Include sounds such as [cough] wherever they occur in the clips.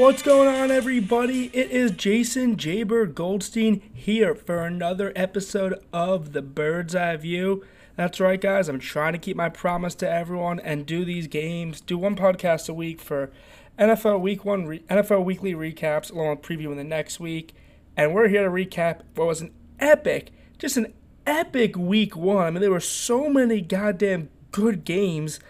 What's going on, everybody? It is Jason Jaber Goldstein here for another episode of the Bird's Eye View. That's right, guys. I'm trying to keep my promise to everyone and do these games, do one podcast a week for NFL Week One, re- NFL Weekly recaps, along with previewing the next week. And we're here to recap what was an epic, just an epic Week One. I mean, there were so many goddamn good games.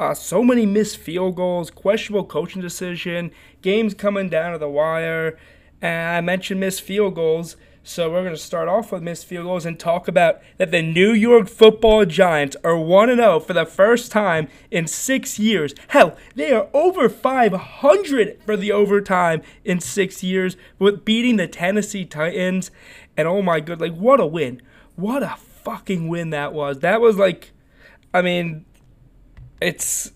Uh, so many missed field goals, questionable coaching decision, games coming down to the wire. And I mentioned missed field goals. So we're going to start off with missed field goals and talk about that the New York Football Giants are 1 0 for the first time in six years. Hell, they are over 500 for the overtime in six years with beating the Tennessee Titans. And oh my god, like what a win! What a fucking win that was. That was like, I mean, it's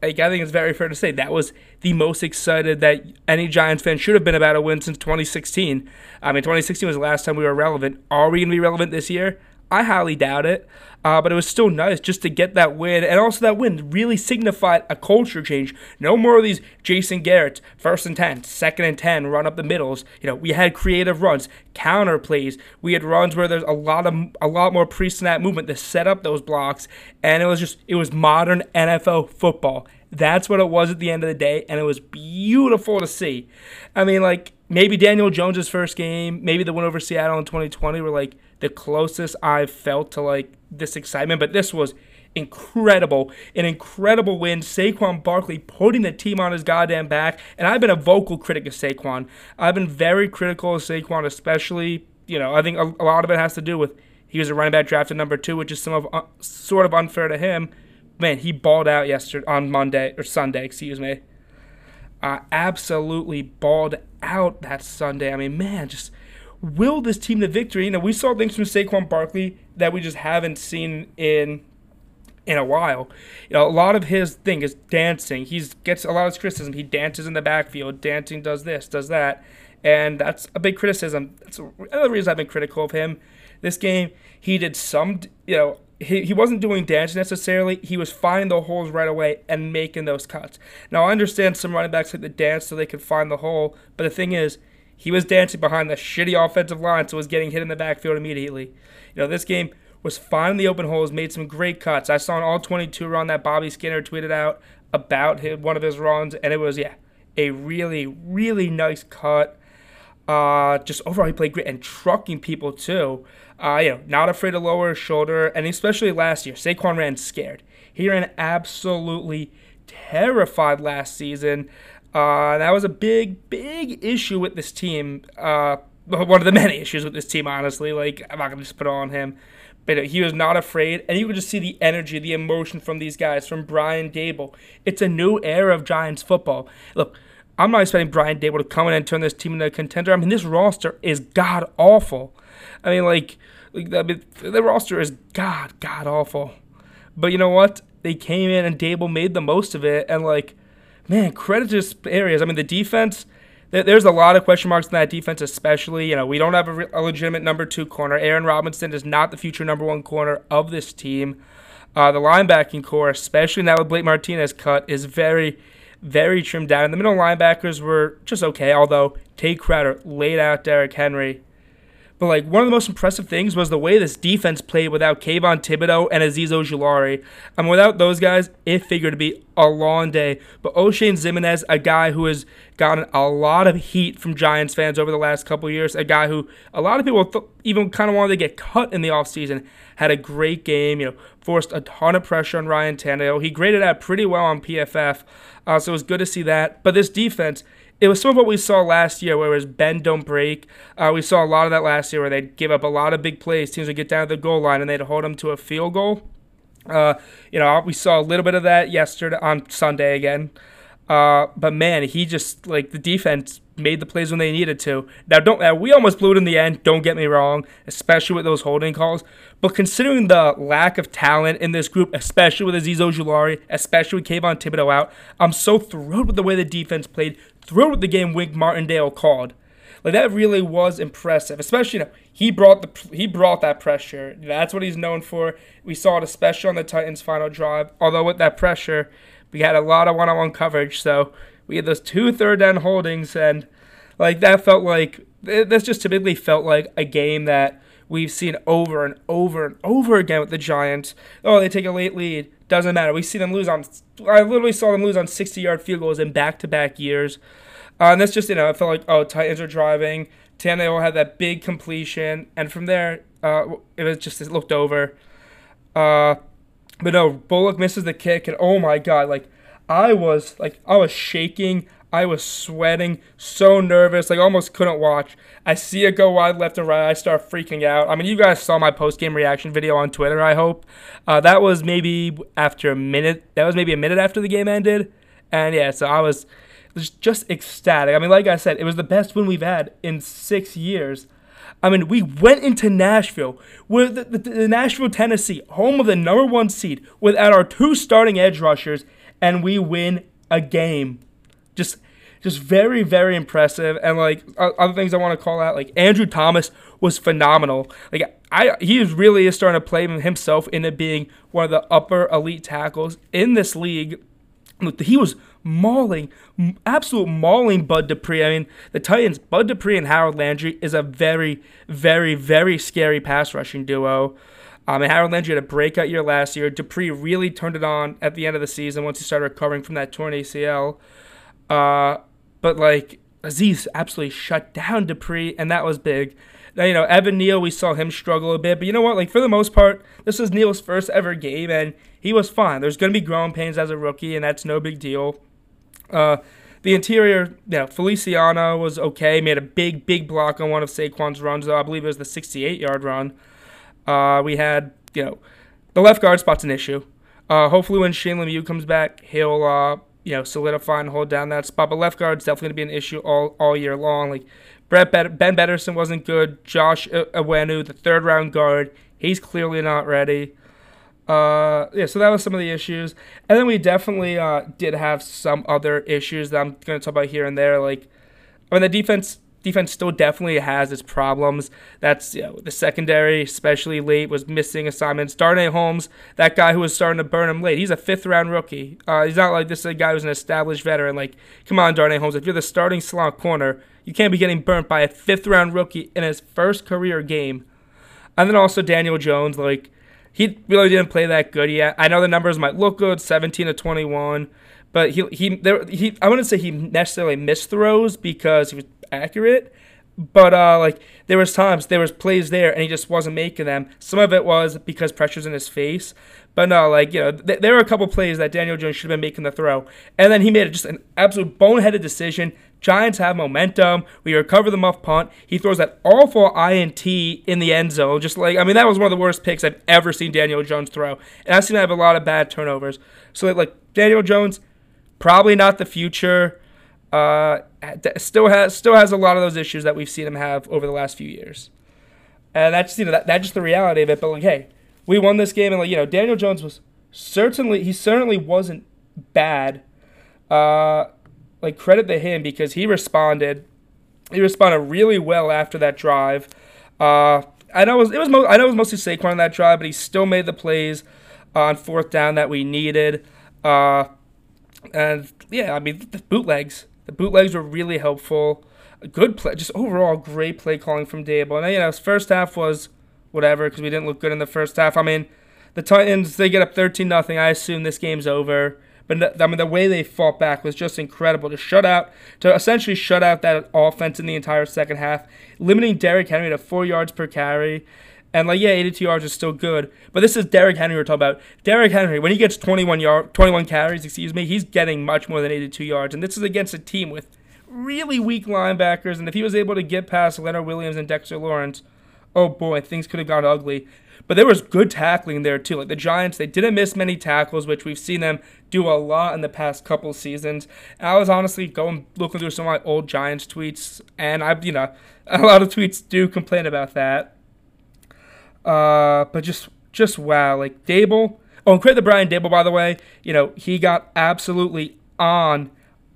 like I think it's very fair to say that was the most excited that any Giants fan should have been about a win since 2016. I mean, 2016 was the last time we were relevant. Are we going to be relevant this year? I highly doubt it. Uh, but it was still nice just to get that win. And also, that win really signified a culture change. No more of these Jason Garrett's first and 10, second and 10, run up the middles. You know, we had creative runs, counter plays. We had runs where there's a lot of a lot more pre snap movement to set up those blocks. And it was just, it was modern NFL football. That's what it was at the end of the day. And it was beautiful to see. I mean, like, maybe Daniel Jones's first game, maybe the win over Seattle in 2020 were like, the closest I've felt to like this excitement, but this was incredible. An incredible win. Saquon Barkley putting the team on his goddamn back. And I've been a vocal critic of Saquon. I've been very critical of Saquon, especially, you know, I think a, a lot of it has to do with he was a running back drafted number two, which is some of uh, sort of unfair to him. Man, he balled out yesterday on Monday or Sunday, excuse me. Uh, absolutely balled out that Sunday. I mean, man, just will this team to victory. You know, we saw things from Saquon Barkley that we just haven't seen in in a while. You know, a lot of his thing is dancing. He gets a lot of criticism. He dances in the backfield. Dancing does this, does that, and that's a big criticism. That's another reason I've been critical of him. This game, he did some. You know, he, he wasn't doing dancing necessarily. He was finding the holes right away and making those cuts. Now I understand some running backs like to dance so they can find the hole, but the thing is, he was dancing behind the shitty offensive line, so was getting hit in the backfield immediately. You know, this game was finding the open holes, made some great cuts. I saw an all 22 run that Bobby Skinner tweeted out about his, one of his runs, and it was, yeah, a really, really nice cut. Uh, just overall, he played great and trucking people too. Uh, you know, not afraid to lower his shoulder, and especially last year, Saquon ran scared. He ran absolutely terrified last season. Uh, that was a big, big issue with this team. Uh, [laughs] one of the many issues with this team, honestly. Like, I'm not going to just put it on him. But he was not afraid, and you could just see the energy, the emotion from these guys, from Brian Daboll. It's a new era of Giants football. Look, I'm not expecting Brian Daboll to come in and turn this team into a contender. I mean, this roster is god awful. I mean, like, like the, the roster is god, god awful. But you know what? They came in and Daboll made the most of it, and like, man, credit to areas. I mean, the defense. There's a lot of question marks in that defense, especially. You know, we don't have a, a legitimate number two corner. Aaron Robinson is not the future number one corner of this team. Uh, the linebacking core, especially now with Blake Martinez cut, is very, very trimmed down. And the middle linebackers were just okay, although Tae Crowder laid out Derrick Henry but like one of the most impressive things was the way this defense played without Kayvon Thibodeaux and Azeez Ojulari. Mean, without those guys, it figured to be a long day. But Oshane Ximines, a guy who has gotten a lot of heat from Giants fans over the last couple years, a guy who a lot of people th- even kind of wanted to get cut in the offseason, had a great game, you know, forced a ton of pressure on Ryan Tannehill. He graded out pretty well on PFF, uh, so it was good to see that. But this defense – it was some of what we saw last year, where it was bend don't break. Uh, we saw a lot of that last year, where they'd give up a lot of big plays. Teams would get down to the goal line and they'd hold them to a field goal. Uh, you know, we saw a little bit of that yesterday on Sunday again. Uh, but man, he just like the defense made the plays when they needed to. Now, don't we almost blew it in the end? Don't get me wrong, especially with those holding calls. But considering the lack of talent in this group, especially with Azeez Ojulari, especially with Kayvon Thibodeaux out, I'm so thrilled with the way the defense played. Thrilled with the game Wink Martindale called. Like that really was impressive, especially you know he brought the he brought that pressure. That's what he's known for. We saw it especially on the Titans' final drive. Although with that pressure, we had a lot of one-on-one coverage, so we had those two third down holdings, and like that felt like this just typically felt like a game that we've seen over and over and over again with the Giants. Oh, they take a late lead. Doesn't matter. We see them lose on. I literally saw them lose on 60 yard field goals in back to back years. Uh, and that's just, you know, I felt like, oh, Titans are driving. Tannehill had that big completion. And from there, uh, it was just, it looked over. Uh, but no, Bullock misses the kick. And oh my God, like, I was, like, I was shaking. I was sweating, so nervous, like almost couldn't watch. I see it go wide left and right. I start freaking out. I mean, you guys saw my post game reaction video on Twitter. I hope uh, that was maybe after a minute. That was maybe a minute after the game ended, and yeah, so I was just ecstatic. I mean, like I said, it was the best win we've had in six years. I mean, we went into Nashville, with the, the, the Nashville, Tennessee, home of the number one seed, without our two starting edge rushers, and we win a game just just very very impressive. And like other things i want to call out like andrew thomas was phenomenal. Like i he really is starting to play himself into being one of the upper elite tackles in this league. He was mauling absolute mauling bud dupree. I mean the titans bud dupree and harold landry is a very very very scary pass rushing duo. Um, and Harold Landry had a breakout year last year. Dupree really turned it on at the end of the season once he started recovering from that torn ACL. Uh, but like Aziz absolutely shut down Dupree, and that was big. Now, you know, Evan Neal, we saw him struggle a bit, but you know what? Like, for the most part, this was Neal's first ever game, and he was fine. There's going to be growing pains as a rookie, and that's no big deal. Uh, the interior, you know, Feliciano was okay, made a big, big block on one of Saquon's runs, though I believe it was the 68 yard run. Uh, we had, you know, the left guard spot's an issue. Uh, hopefully, when Shane Lemieux comes back, he'll uh, you know, solidify and hold down that spot. But left guard's definitely going to be an issue all, all year long. Like Brett Bet- Ben Bredeson wasn't good. Josh Onwenu, the third round guard, he's clearly not ready. Uh, yeah, so that was some of the issues, and then we definitely uh, did have some other issues that I'm going to talk about here and there. Like, I mean, the defense defense still definitely has its problems. That's you know, the secondary, especially late, was missing assignments. Darnay Holmes, that guy who was starting to burn him late, he's a fifth round rookie. Uh, he's not like this is a guy who's an established veteran. Like, come on, Darnay Holmes, if you're the starting slot corner, you can't be getting burnt by a fifth round rookie in his first career game. And then also Daniel Jones, like he really didn't play that good yet. I know the numbers might look good, 17 to 21, but he he there he I wouldn't say he necessarily missed throws because he was accurate. But uh, like there was times there was plays there and he just wasn't making them. Some of it was because pressure's in his face. But no, like you know, th- there were a couple plays that Daniel Jones should have been making the throw, and then he made just an absolute boneheaded decision. Giants have momentum. We recover the muff punt. He throws that awful INT in the end zone. Just like I mean, that was one of the worst picks I've ever seen Daniel Jones throw, and I've seen him have a lot of bad turnovers. So like Daniel Jones, probably not the future uh, still has still has a lot of those issues that we've seen him have over the last few years, and that's you know that, that's just the reality of it. But like, hey, we won this game, and like you know, Daniel Jones was certainly he certainly wasn't bad. Uh, like credit to him because he responded. He responded really well after that drive. Uh, I know it was, it was mo- I know it was mostly Saquon on that drive, but he still made the plays on fourth down that we needed. Uh, and yeah, I mean the bootlegs. The bootlegs were really helpful. Good play, just overall great play calling from Daboll. And you know, first half was whatever because we didn't look good in the first half. I mean, the Titans they get up thirteen nothing. I assume this game's over. But I mean, the way they fought back was just incredible to shut out, to essentially shut out that offense in the entire second half, limiting Derrick Henry to four yards per carry. And like, yeah, 82 yards is still good, but this is Derrick Henry we're talking about. Derrick Henry, when he gets 21 yard, 21 carries, excuse me, he's getting much more than 82 yards, and this is against a team with really weak linebackers. And if he was able to get past Leonard Williams and Dexter Lawrence, oh boy, things could have gone ugly. But there was good tackling there too. Like the Giants, they didn't miss many tackles, which we've seen them do a lot in the past couple seasons. I was honestly going looking through some of my old Giants tweets, and I, you know, [laughs] a lot of tweets do complain about that. Uh, but just just wow, like Daboll. Oh, and credit to Brian Daboll, by the way. You know he got absolutely on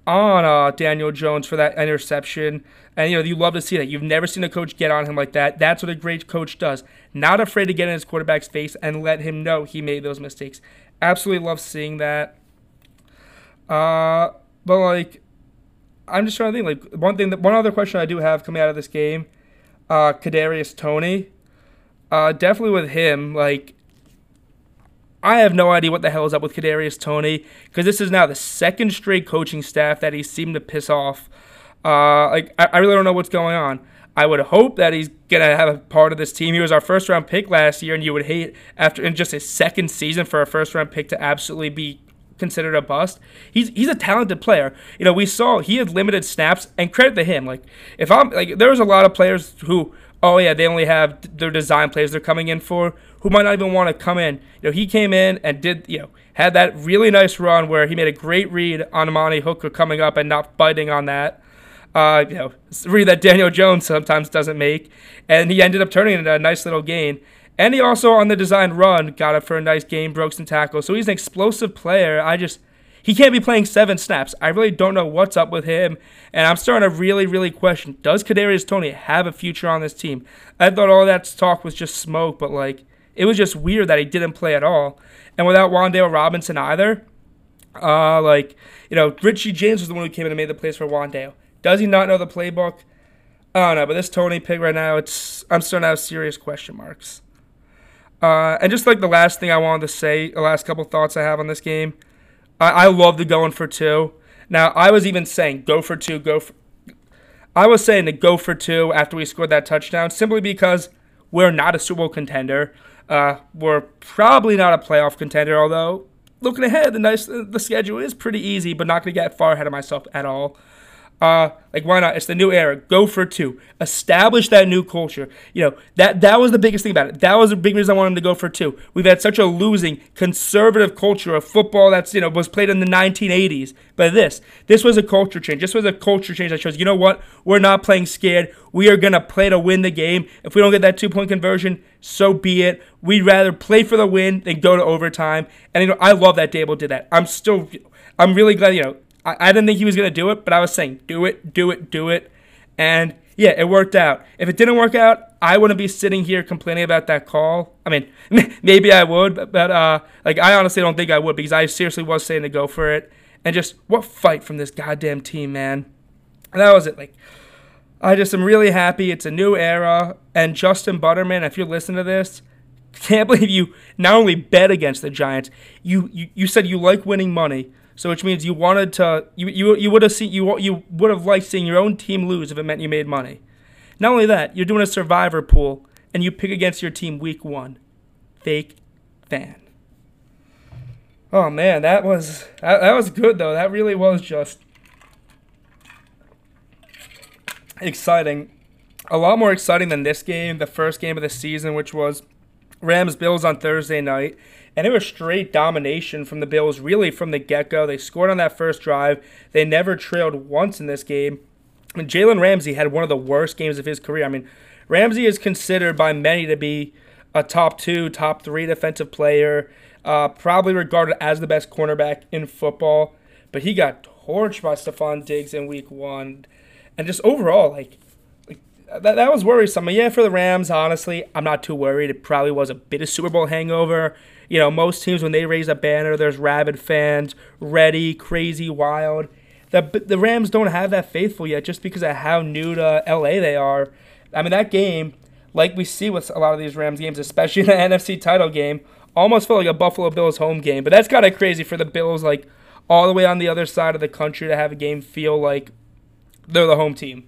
on uh, Daniel Jones for that interception. And you know you love to see that. You've never seen a coach get on him like that. That's what a great coach does. Not afraid to get in his quarterback's face and let him know he made those mistakes. Absolutely love seeing that. Uh, but like I'm just trying to think. Like one thing, that, one other question I do have coming out of this game, uh, Kadarius Toney, uh, definitely with him. Like, I have no idea what the hell is up with Kadarius Toney because this is now the second straight coaching staff that he seemed to piss off. Uh, like, I, I really don't know what's going on. I would hope that he's gonna have a part of this team. He was our first round pick last year, and you would hate after in just his second season for a first round pick to absolutely be considered a bust. He's he's a talented player. You know, we saw he had limited snaps, and credit to him. Like if I'm like, there was a lot of players who, oh yeah, they only have their design players they're coming in for, who might not even want to come in. You know, he came in and did you know had that really nice run where he made a great read on Amani Hooker coming up and not biting on that. Uh, you know, read that Daniel Jones sometimes doesn't make, and he ended up turning it into a nice little gain. And he also on the design run got it for a nice game, broke some tackles. So he's an explosive player. I just he can't be playing seven snaps. I really don't know what's up with him, and I'm starting to really, really question: Does Kadarius Toney have a future on this team? I thought all that talk was just smoke, but like it was just weird that he didn't play at all, and without Wan'Dale Robinson either. Uh, like you know, Richie James was the one who came in and made the plays for Wan'Dale. Does he not know the playbook? I don't know, but this Toney pick right now, it's I'm starting to have serious question marks. Uh, and just like the last thing I wanted to say, the last couple thoughts I have on this game, I, I love the going for two. Now I was even saying go for two, go for. I was saying to go for two after we scored that touchdown, simply because we're not a Super Bowl contender. Uh, we're probably not a playoff contender, although looking ahead, the nice the schedule is pretty easy, but not going to get far ahead of myself at all. Uh, like why not? It's the new era. Go for two. Establish that new culture. You know that that was the biggest thing about it. That was the big reason I wanted to go for two. We've had such a losing conservative culture of football that's you know was played in the 1980s. But this this was a culture change. This was a culture change that shows you know what we're not playing scared. We are gonna play to win the game. If we don't get that two point conversion, so be it. We'd rather play for the win than go to overtime. And you know I love that Daboll did that. I'm still I'm really glad you know I, I didn't think he was going to do it, but I was saying, do it, do it, do it. And yeah, it worked out. If it didn't work out, I wouldn't be sitting here complaining about that call. I mean, [laughs] maybe I would, but, but uh, like I honestly don't think I would because I seriously was saying to go for it. And just what fight from this goddamn team, man. And that was it. Like, I just am really happy. It's a new era. And Justin Butterman, if you're listening to this, can't [laughs] believe you not only bet against the Giants, you, you, you said you like winning money. So which means you wanted to you you, you would have seen you you would have liked seeing your own team lose if it meant you made money. Not only that, you're doing a survivor pool and you pick against your team week 1. Fake fan. Oh man, that was that, that was good though. That really was just exciting. A lot more exciting than this game, the first game of the season, which was Rams Bills on Thursday night. And it was straight domination from the Bills, really from the get go. They scored on that first drive. They never trailed once in this game. And Jalen Ramsey had one of the worst games of his career. I mean, Ramsey is considered by many to be a top two, top three defensive player, uh, probably regarded as the best cornerback in football. But he got torched by Stefon Diggs in week one. And just overall, like, that, that was worrisome. Yeah, for the Rams, honestly, I'm not too worried. It probably was a bit of Super Bowl hangover. You know, most teams when they raise a banner, there's rabid fans, ready, crazy, wild. The the Rams don't have that faithful yet, just because of how new to LA they are. I mean, that game, like we see with a lot of these Rams games, especially the [laughs] NFC title game, almost felt like a Buffalo Bills home game. But that's kind of crazy for the Bills, like all the way on the other side of the country, to have a game feel like they're the home team.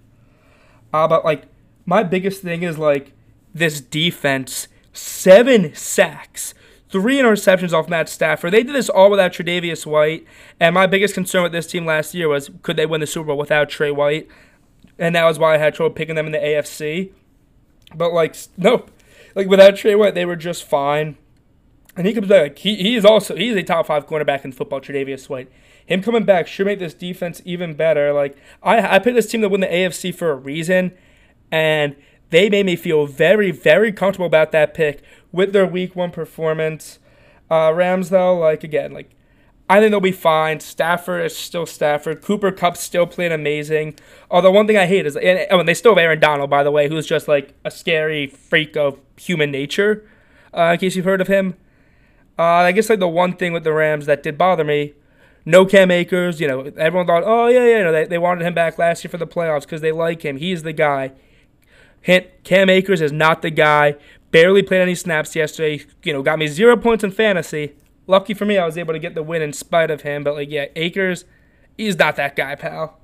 Uh, but like my biggest thing is like this defense, seven sacks three interceptions off Matt Stafford. They did this all without Tre'Davious White. And my biggest concern with this team last year was could they win the Super Bowl without Trey White? And that was why I had trouble picking them in the AFC. But like, nope. Like without Trey White, they were just fine. And he comes back. He, he is also he's a top five cornerback in football. Tre'Davious White. Him coming back should make this defense even better. Like I I picked this team to win the AFC for a reason, and they made me feel very very comfortable about that pick with their week one performance. Uh, Rams, though, like, again, like, I think they'll be fine. Stafford is still Stafford. Cooper Kupp still playing amazing. Although one thing I hate is, and, oh, and they still have Aaron Donald, by the way, who's just like a scary freak of human nature. Uh, in case you've heard of him, uh, I guess like the one thing with the Rams that did bother me, no Cam Akers. You know, everyone thought, oh yeah, yeah, you know, they, they wanted him back last year for the playoffs because they like him. He's the guy. Hint: Cam Akers is not the guy. Barely played any snaps yesterday. You know, got me zero points in fantasy. Lucky for me, I was able to get the win in spite of him. But like, yeah, Akers, he's not that guy, pal.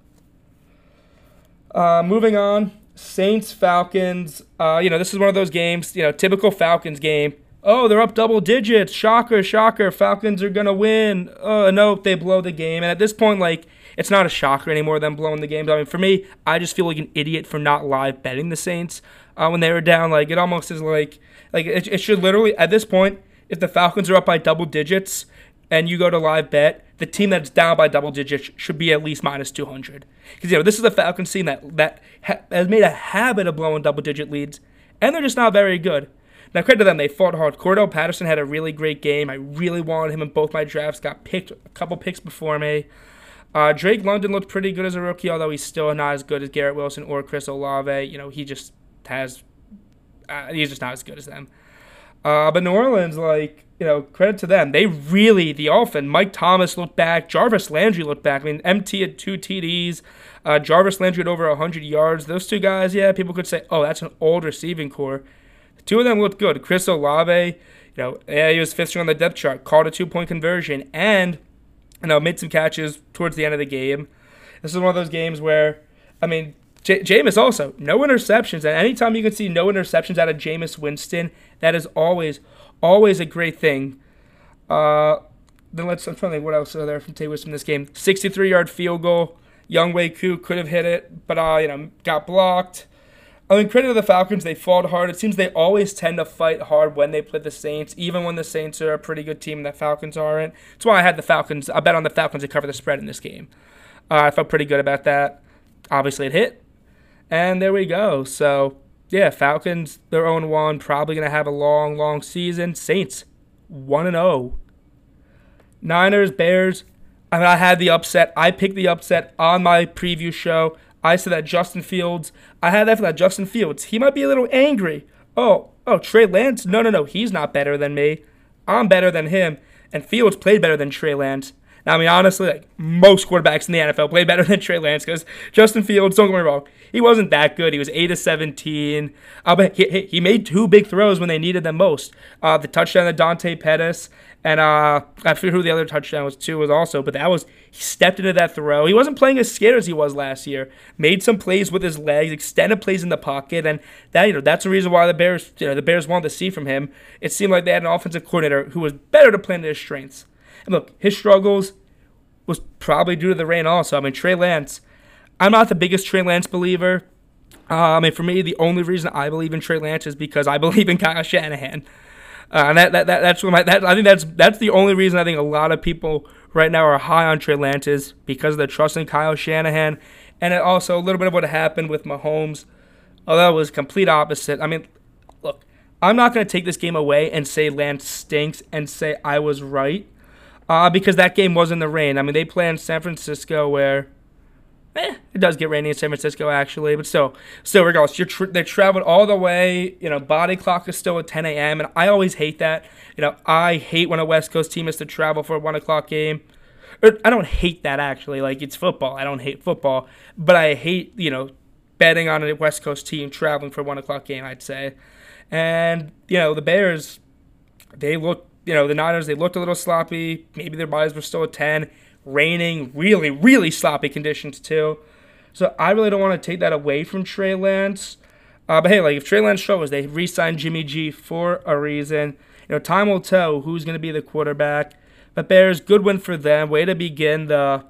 Uh, moving on, Saints Falcons. Uh, you know, this is one of those games. You know, typical Falcons game. Oh, they're up double digits. Shocker, shocker. Falcons are gonna win. Oh no, they blow the game. And at this point, like, it's not a shocker anymore. Them blowing the games. I mean, for me, I just feel like an idiot for not live betting the Saints uh, when they were down. Like, it almost is like, like it, it should literally at this point, if the Falcons are up by double digits and you go to live bet, the team that's down by double digits should be at least minus 200. Because, you know, this is the Falcons team that, that ha- has made a habit of blowing double digit leads, and they're just not very good. Now, credit to them, they fought hard. Cordarrelle Patterson had a really great game. I really wanted him in both my drafts, got picked a couple picks before me. Uh, Drake London looked pretty good as a rookie, although he's still not as good as Garrett Wilson or Chris Olave. You know, he just has, uh, he's just not as good as them. Uh, but New Orleans, like, you know, credit to them. They really, the offense, Mike Thomas looked back. Jarvis Landry looked back. I mean, MT had two TDs. Uh, Jarvis Landry had over 100 yards. Those two guys, yeah, people could say, oh, that's an old receiving core. The two of them looked good. Chris Olave, you know, yeah, he was fifth on the depth chart, called a two point conversion, and, you know, made some catches towards the end of the game. This is one of those games where, I mean, J- Jameis also, no interceptions. And anytime you can see no interceptions out of Jameis Winston, that is always, always a great thing. Uh, then let's, I'm trying to think what else are there from Taylor from this game. 63 yard field goal. Younghoe Koo could have hit it, but, uh, you know, got blocked. I mean, credit to the Falcons, they fought hard. It seems they always tend to fight hard when they play the Saints, even when the Saints are a pretty good team and the Falcons aren't. That's why I had the Falcons. I bet on the Falcons to cover the spread in this game. Uh, I felt pretty good about that. Obviously, it hit. And there we go. So, yeah, Falcons, they're 0 1, probably going to have a long, long season. Saints, 1 0. Niners, Bears, I mean, I had the upset. I picked the upset on my preview show. I said that Justin Fields, I had that for that Justin Fields. He might be a little angry. Oh, oh, Trey Lance? No, no, no. He's not better than me. I'm better than him. And Fields played better than Trey Lance. Now, I mean, honestly, like most quarterbacks in the NFL play better [laughs] than Trey Lance because Justin Fields, don't get me wrong, he wasn't that good. He was 8 to 17. Uh, but he, he made two big throws when they needed them most. Uh, the touchdown to Dante Pettis, and uh, I forget who the other touchdown was too was also, but that was he stepped into that throw. He wasn't playing as scared as he was last year. Made some plays with his legs, extended plays in the pocket, and that you know that's the reason why the Bears you know the Bears wanted to see from him. It seemed like they had an offensive coordinator who was better to play into his strengths. And look, his struggles was probably due to the rain also. I mean, Trey Lance, I'm not the biggest Trey Lance believer. I mean, for me, the only reason I believe in Trey Lance is because I [laughs] believe in Kyle Shanahan. Uh, and that, that, that that's what my that I think that's that's the only reason I think a lot of people right now are high on Trey Lance is because of the trust in Kyle Shanahan, and also a little bit of what happened with Mahomes. Although it was complete opposite. I mean, look, I'm not going to take this game away and say Lance stinks and say I was right uh, because that game was in the rain. I mean, they play in San Francisco where. Eh, it does get rainy in San Francisco actually, but still, still regardless, you're tr- they traveled all the way. You know, body clock is still at 10 a.m. and I always hate that. You know, I hate when a West Coast team has to travel for a one o'clock game. Or, I don't hate that actually. Like it's football. I don't hate football, but I hate you know betting on a West Coast team traveling for a one o'clock game. I'd say, and you know the Bears, they look you know, the Niners, they looked a little sloppy. Maybe their bodies were still at 10. Raining, really, really sloppy conditions, too. So I really don't want to take that away from Trey Lance. Uh, but hey, like if Trey Lance shows they re-signed Jimmy G for a reason. You know, time will tell who's going to be the quarterback. But Bears, good win for them. Way to begin the,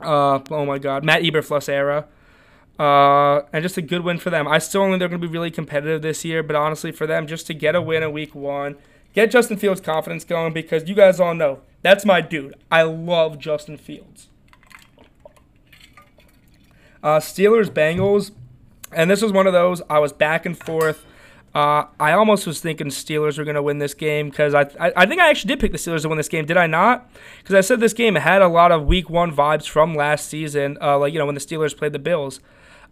uh, oh my God, Matt Eberflus era. Uh, and just a good win for them. I still think they're going to be really competitive this year, but honestly, for them, just to get a win in week one, Get Justin Fields' confidence going because you guys all know that's my dude. I love Justin Fields. Uh, Steelers Bengals, and this was one of those I was back and forth. Uh, I almost was thinking Steelers were going to win this game because I, I, I think I actually did pick the Steelers to win this game. Did I not? Because I said this game had a lot of Week One vibes from last season, uh, like you know when the Steelers played the Bills.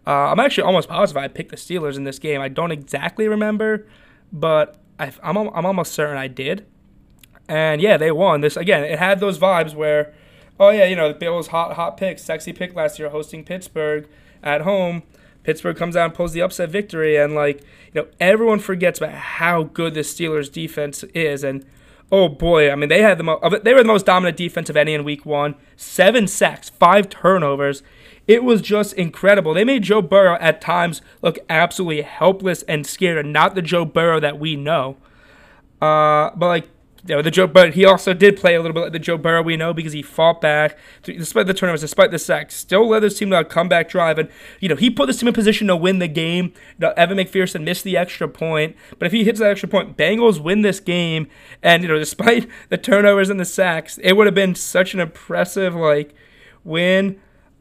Uh, I'm actually almost positive I picked the Steelers in this game. I don't exactly remember, but I, I'm, I'm almost certain I did. And yeah, they won. This again, it had those vibes where oh yeah, you know the Bills hot hot pick, sexy pick last year, hosting Pittsburgh at home. Pittsburgh comes out and pulls the upset victory, and like you know everyone forgets about how good the Steelers defense is, and oh boy, I mean they had the they were the most dominant defense of any in Week One, seven sacks, five turnovers. It was just incredible. They made Joe Burrow at times look absolutely helpless and scared, and not the Joe Burrow that we know. Uh, but like you know, the Joe, but he also did play a little bit like the Joe Burrow we know because he fought back despite the turnovers, despite the sacks. Still led this team to a comeback drive, and you know he put this team in position to win the game. You know, Evan McPherson missed the extra point, but if he hits that extra point, Bengals win this game. And you know, despite [laughs] the turnovers and the sacks, it would have been such an impressive like win.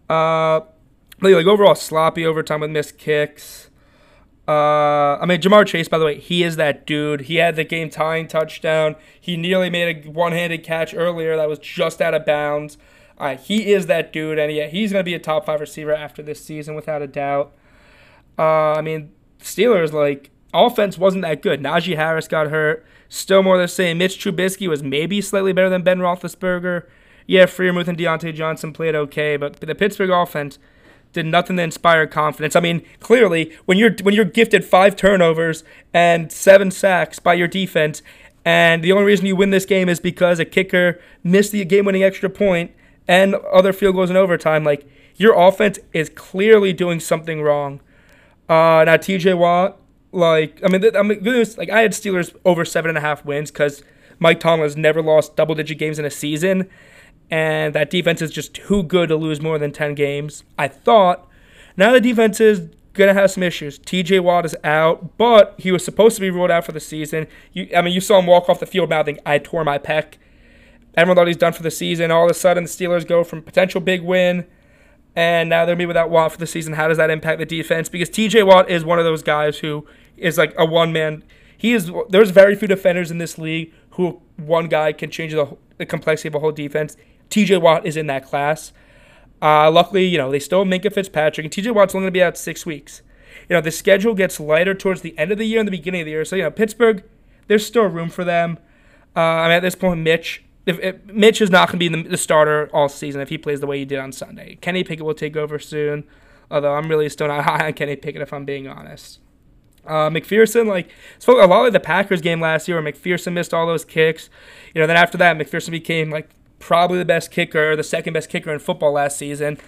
Uh, like overall sloppy overtime with missed kicks. Uh, I mean, Ja'Marr Chase, by the way, he is that dude. He had the game tying touchdown. He nearly made a one handed catch earlier that was just out of bounds. Uh, he is that dude, and yeah, he's going to be a top five receiver after this season, without a doubt. Uh, I mean, Steelers, like, offense wasn't that good. Najee Harris got hurt. Still more the same. Mitch Trubisky was maybe slightly better than Ben Roethlisberger. Yeah, Freiermuth and Diontae Johnson played okay, but the Pittsburgh offense did nothing to inspire confidence. I mean, clearly, when you're when you're gifted five turnovers and seven sacks by your defense, and the only reason you win this game is because a kicker missed the game-winning extra point and other field goals in overtime, like your offense is clearly doing something wrong. Uh, now, T.J. Watt, like I mean, I mean, like I had Steelers over seven and a half wins because Mike Tomlin has never lost double-digit games in a season and that defense is just too good to lose more than 10 games. I thought. Now the defense is going to have some issues. TJ Watt is out, but he was supposed to be ruled out for the season. You, I mean, you saw him walk off the field mouthing, I tore my pec. Everyone thought he's done for the season. All of a sudden, the Steelers go from potential big win, and now they're going to be without Watt for the season. How does that impact the defense? Because TJ Watt is one of those guys who is like a one man. He is. There's very few defenders in this league who one guy can change the, the complexity of a whole defense. TJ Watt is in that class. Uh, luckily, you know, they still have Minkah Fitzpatrick, and TJ Watt's only going to be out six weeks. You know, the schedule gets lighter towards the end of the year and the beginning of the year. So, you know, Pittsburgh, there's still room for them. Uh, I mean, at this point, Mitch, if, if Mitch is not going to be the, the, starter all season if he plays the way he did on Sunday. Kenny Pickett will take over soon, although I'm really still not [laughs] high on Kenny Pickett if I'm being honest. Uh, McPherson, like, spoke a lot like the Packers game last year where McPherson missed all those kicks. You know, then after that, McPherson became like probably the best kicker, the second best kicker in football last season.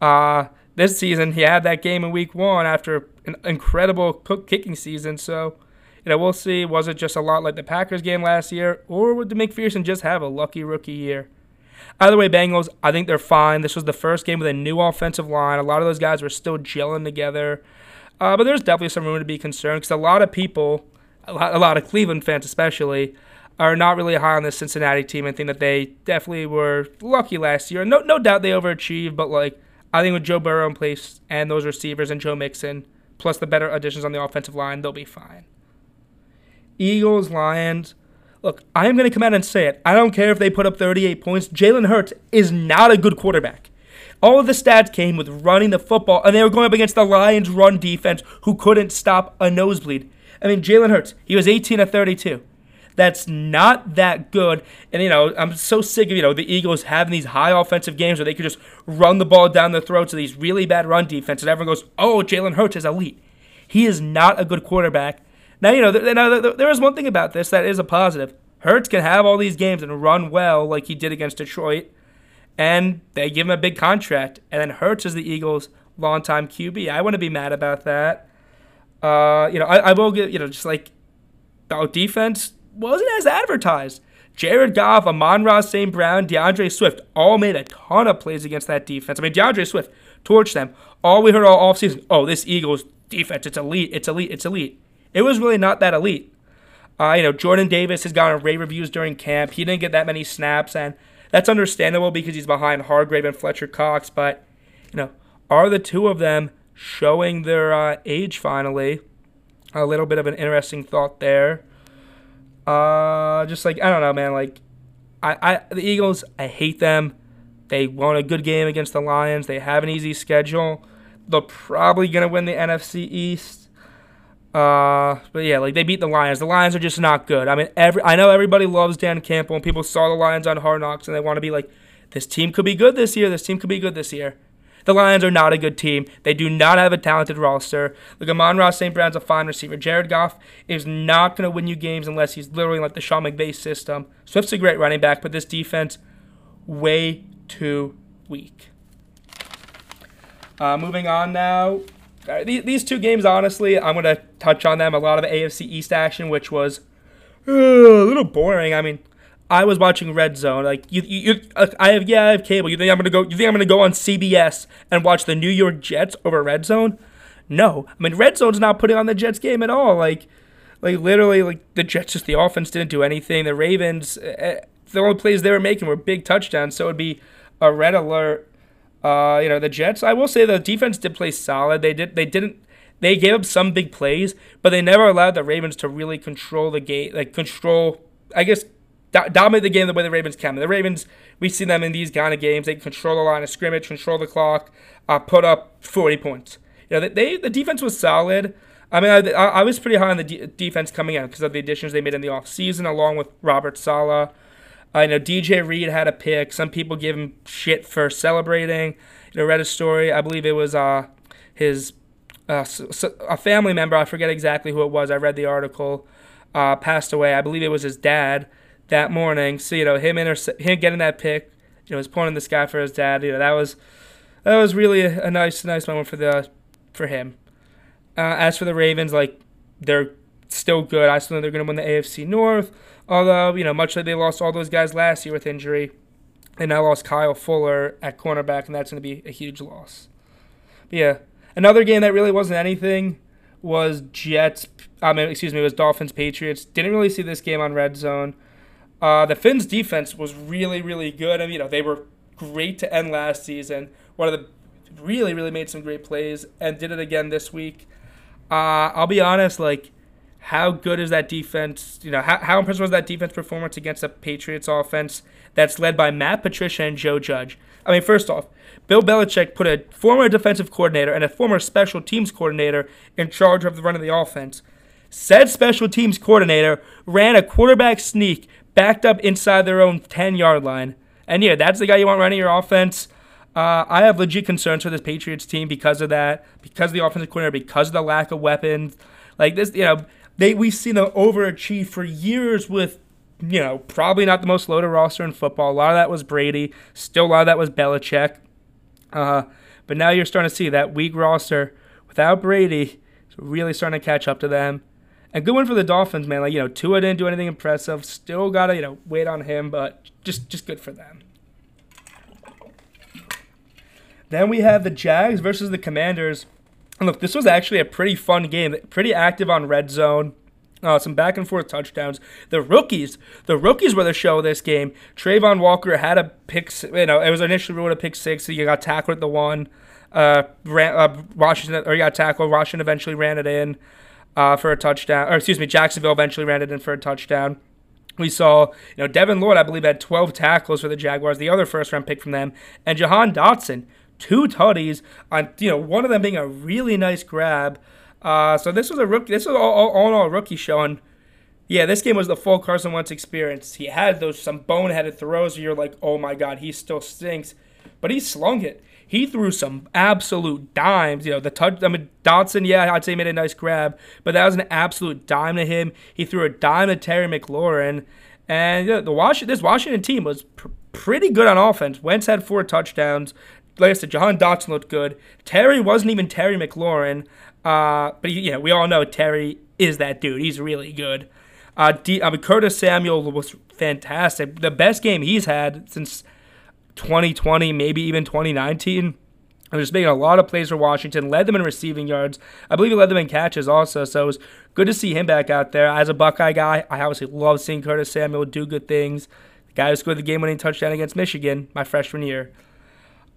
Uh, this season, he had that game in week one after an incredible kicking season. So, you know, we'll see. Was it just a lot like the Packers game last year, or would the McPherson just have a lucky rookie year? Either way, Bengals, I think they're fine. This was the first game with a new offensive line. A lot of those guys were still gelling together. Uh, but there's definitely some room to be concerned because a lot of people, a lot, a lot of Cleveland fans especially, are not really high on the Cincinnati team and think that they definitely were lucky last year. No, no doubt they overachieved, but like I think with Joe Burrow in place and those receivers and Joe Mixon, plus the better additions on the offensive line, they'll be fine. Eagles, Lions. Look, I am going to come out and say it. I don't care if they put up 38 points. Jalen Hurts is not a good quarterback. All of the stats came with running the football, and they were going up against the Lions' run defense, who couldn't stop a nosebleed. I mean, Jalen Hurts, he was 18 of 32 that's not that good. And, you know, I'm so sick of, you know, the Eagles having these high offensive games where they could just run the ball down the throats of these really bad run defense. And everyone goes, oh, Jalen Hurts is elite. He is not a good quarterback. Now, you know, there is one thing about this that is a positive. Hurts can have all these games and run well like he did against Detroit, and they give him a big contract. And then Hurts is the Eagles' longtime QB. I wouldn't be mad about that. Uh, you know, I, I will get, you know, just like, oh, defense, wasn't as advertised. Jared Goff, Amon-Ra St. Brown, D'Andre Swift all made a ton of plays against that defense. I mean, D'Andre Swift torched them. All we heard all offseason, oh, this Eagles defense, it's elite, it's elite, it's elite. It was really not that elite. Uh, you know, Jordan Davis has gotten rave reviews during camp. He didn't get that many snaps, and that's understandable because he's behind Hargrave and Fletcher Cox. But, you know, are the two of them showing their uh, age finally? A little bit of an interesting thought there. Uh, just like I don't know, man. Like, I, I the Eagles, I hate them. They won a good game against the Lions. They have an easy schedule. They're probably gonna win the NFC East. Uh, but yeah, like they beat the Lions. The Lions are just not good. I mean, every I know everybody loves Dan Campbell, and people saw the Lions on Hard Knocks, and they want to be like, this team could be good this year. This team could be good this year. The Lions are not a good team. They do not have a talented roster. Look, Amon-Ra St. Brown's a fine receiver. Jared Goff is not going to win you games unless he's literally like the Sean McVay system. Swift's a great running back, but this defense, way too weak. Uh, moving on now. Uh, these, these two games, honestly, I'm going to touch on them. A lot of AFC East action, which was uh, a little boring. I mean, I was watching Red Zone. Like you, you, you I have yeah, I have cable. You think I'm gonna go? You think I'm gonna go on CBS and watch the New York Jets over Red Zone? No, I mean Red Zone's not putting on the Jets game at all. Like, like literally, like the Jets just the offense didn't do anything. The Ravens, uh, the only plays they were making were big touchdowns. So it'd be a red alert. Uh, you know the Jets. I will say the defense did play solid. They did. They didn't. They gave up some big plays, but they never allowed the Ravens to really control the game. Like control. I guess do- dominate the game the way the Ravens can. The Ravens, we see them in these kind of games. They control the line of scrimmage, control the clock, uh, put up 40 points. You know, they, the defense was solid. I mean, I, I was pretty high on the de- defense coming out because of the additions they made in the offseason, along with Robert Saleh. I know DJ Reed had a pick. Some people give him shit for celebrating. You know, read a story. I believe it was uh, his uh, a family member. I forget exactly who it was. I read the article. Uh, passed away. I believe it was his dad that morning. So you know him inter- him getting that pick, you know, was pointing the sky for his dad. You know that was that was really a, a nice nice moment for the for him. Uh, as for the Ravens, like they're still good. I still think they're going to win the AFC North. Although you know, much like they lost all those guys last year with injury, they now lost Kyle Fuller at cornerback, and that's going to be a huge loss. But yeah, another game that really wasn't anything was Jets. I mean, excuse me, was Dolphins Patriots. Didn't really see this game on Red Zone. Uh, the Fins' defense was really, really good. I mean, you know, they were great to end last season. One of the really, really made some great plays and did it again this week. Uh, I'll be honest, like, how good is that defense? You know, how, how impressive was that defense performance against the Patriots offense that's led by Matt Patricia and Joe Judge? I mean, first off, Bill Belichick put a former defensive coordinator and a former special teams coordinator in charge of the run of the offense. Said special teams coordinator ran a quarterback sneak backed up inside their own 10 yard line. And yeah, that's the guy you want running your offense. Uh, I have legit concerns for this Patriots team because of that, because of the offensive coordinator, because of the lack of weapons. Like this, you know, they we've seen them overachieve for years with, you know, probably not the most loaded roster in football. A lot of that was Brady. Still, a lot of that was Belichick. Uh, but now you're starting to see that weak roster without Brady is really starting to catch up to them. And good one for the Dolphins, man. Like you know, Tua didn't do anything impressive. Still gotta you know wait on him, but just just good for them. Then we have the Jags versus the Commanders. And look, this was actually a pretty fun game. Pretty active on red zone. Uh, some back and forth touchdowns. The rookies, the rookies were the show of this game. Travon Walker had a pick. You know, it was initially ruled a pick six. So you got tackled at the one. Uh, ran, uh, Washington or you got tackled. Washington eventually ran it in uh, for a touchdown. Or excuse me, Jacksonville eventually ran it in for a touchdown. We saw, you know, Devin Lloyd, I believe, had 12 tackles for the Jaguars, the other first round pick from them, and Jahan Dotson, two tutties on, you know, one of them being a really nice grab. Uh, so this was a rookie. This was all, all, all in all rookie showing. Yeah, this game was the full Carson Wentz experience. He had those some boneheaded throws where you're like, oh my god, he still stinks, but he slung it he threw some absolute dimes. You know, the touch. I mean, Dotson, yeah, I'd say made a nice grab, but that was an absolute dime to him. He threw a dime to Terry McLaurin, and you know, the Washington this Washington team was pr- pretty good on offense. Wentz had four touchdowns. Like I said, Jahan Dotson looked good. Terry wasn't even Terry McLaurin, uh, but you know, we all know Terry is that dude. He's really good. Uh, D, I mean, Curtis Samuel was fantastic. The best game he's had since 2020, maybe even 2019. And just making a lot of plays for Washington, led them in receiving yards. I believe he led them in catches also. So it was good to see him back out there. As a Buckeye guy, I obviously love seeing Curtis Samuel do good things. The guy who scored the game-winning touchdown against Michigan my freshman year.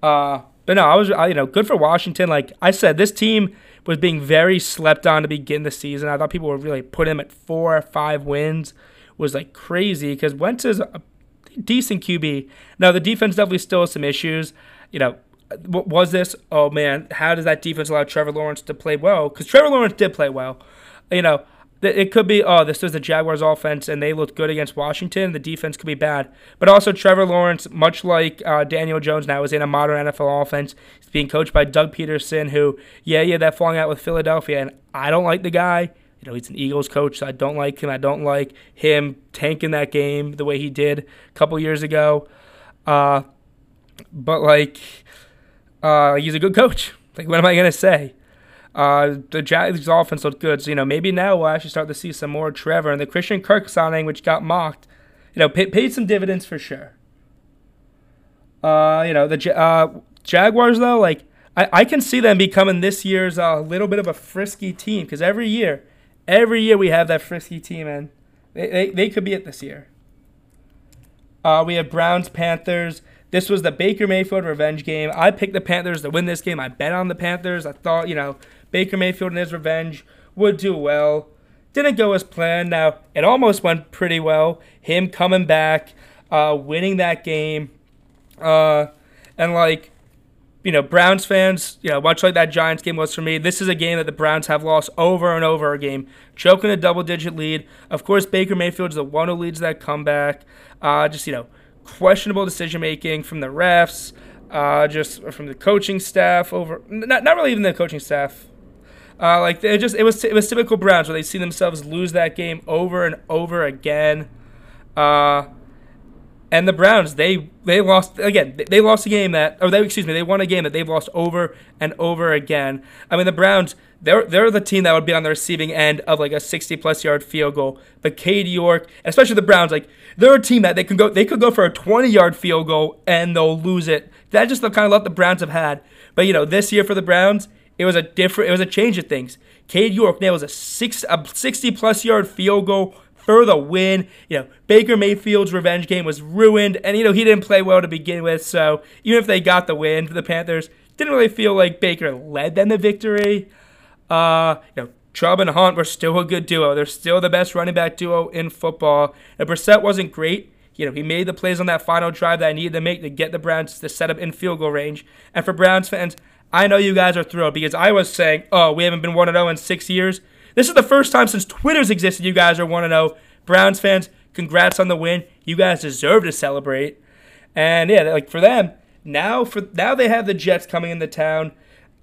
Uh, but no, I was you know good for Washington. Like I said, this team was being very slept on to begin the season. I thought people were really putting him at four or five wins. Was like crazy because Wentz is a decent QB. Now the defense definitely still has some issues. You know, was this? Oh man, how does that defense allow Trevor Lawrence to play well? Because Trevor Lawrence did play well. You know, it could be, oh, this was the Jaguars offense and they looked good against Washington. The defense could be bad. But also, Trevor Lawrence, much like uh, Daniel Jones now, is in a modern NFL offense. He's being coached by Doug Pederson, who, yeah, yeah, that falling out with Philadelphia. And I don't like the guy. You know, he's an Eagles coach, so I don't like him. I don't like him tanking that game the way he did a couple years ago. Uh, but, like, uh, he's a good coach. Like, what am I going to say? Uh, the Jags offense looked good, so you know maybe now we'll actually start to see some more Trevor and the Christian Kirk signing, which got mocked. You know, pay, paid some dividends for sure. Uh, you know the uh, Jaguars though, like I, I can see them becoming this year's a uh, little bit of a frisky team because every year, every year we have that frisky team and they, they, they could be it this year. Uh, we have Browns Panthers. This was the Baker Mayfield revenge game. I picked the Panthers to win this game. I bet on the Panthers. I thought, you know, Baker Mayfield and his revenge would do well. Didn't go as planned. Now, it almost went pretty well. Him coming back, uh, winning that game. Uh, and, like, you know, Browns fans, you know, much like that Giants game was for me, this is a game that the Browns have lost over and over a game, choking a double digit lead. Of course, Baker Mayfield's the one who leads that comeback. Uh, just, you know, questionable decision making from the refs, uh, just from the coaching staff over, not, not really even the coaching staff, uh, like it just it was it was typical Browns where they see themselves lose that game over and over again. Uh, and the Browns they they lost again. They lost a game that or they excuse me they won a game that they've lost over and over again. I mean the Browns they're they're the team that would be on the receiving end of like a 60 plus yard field goal. But Cade York, especially the Browns, like they're a team that they can go they could go for a 20 yard field goal and they'll lose it. That's just the kind of luck the Browns have had. But you know this year for the Browns it was a different. It was a change of things. Cade York nails a six a 60 plus yard field goal for the win. You know, Baker Mayfield's revenge game was ruined, and you know he didn't play well to begin with. So even if they got the win, the Panthers didn't really feel like Baker led them to victory. Uh, you know, Chubb and Hunt were still a good duo. They're still the best running back duo in football. And Brissett wasn't great. You know, he made the plays on that final drive that I needed to make to get the Browns to set up in field goal range. And for Browns fans, I know you guys are thrilled because I was saying, oh, we haven't been 1 0 in six years. This is the first time since Twitter's existed you guys are 1 0. Browns fans, congrats on the win. You guys deserve to celebrate. And yeah, like for them, now for now they have the Jets coming into town.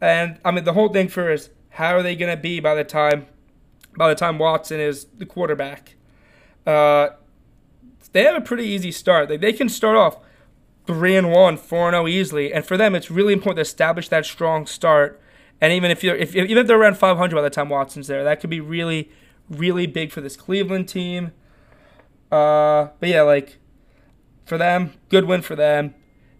And I mean the whole thing for is how are they gonna be by the time by the time Watson is the quarterback? Uh, they have a pretty easy start. Like they can start off three and one, four and zero oh easily. And for them, it's really important to establish that strong start. And even if you're if even if they're around 500 by the time Watson's there, that could be really really big for this Cleveland team. Uh, but yeah, like for them, good win for them.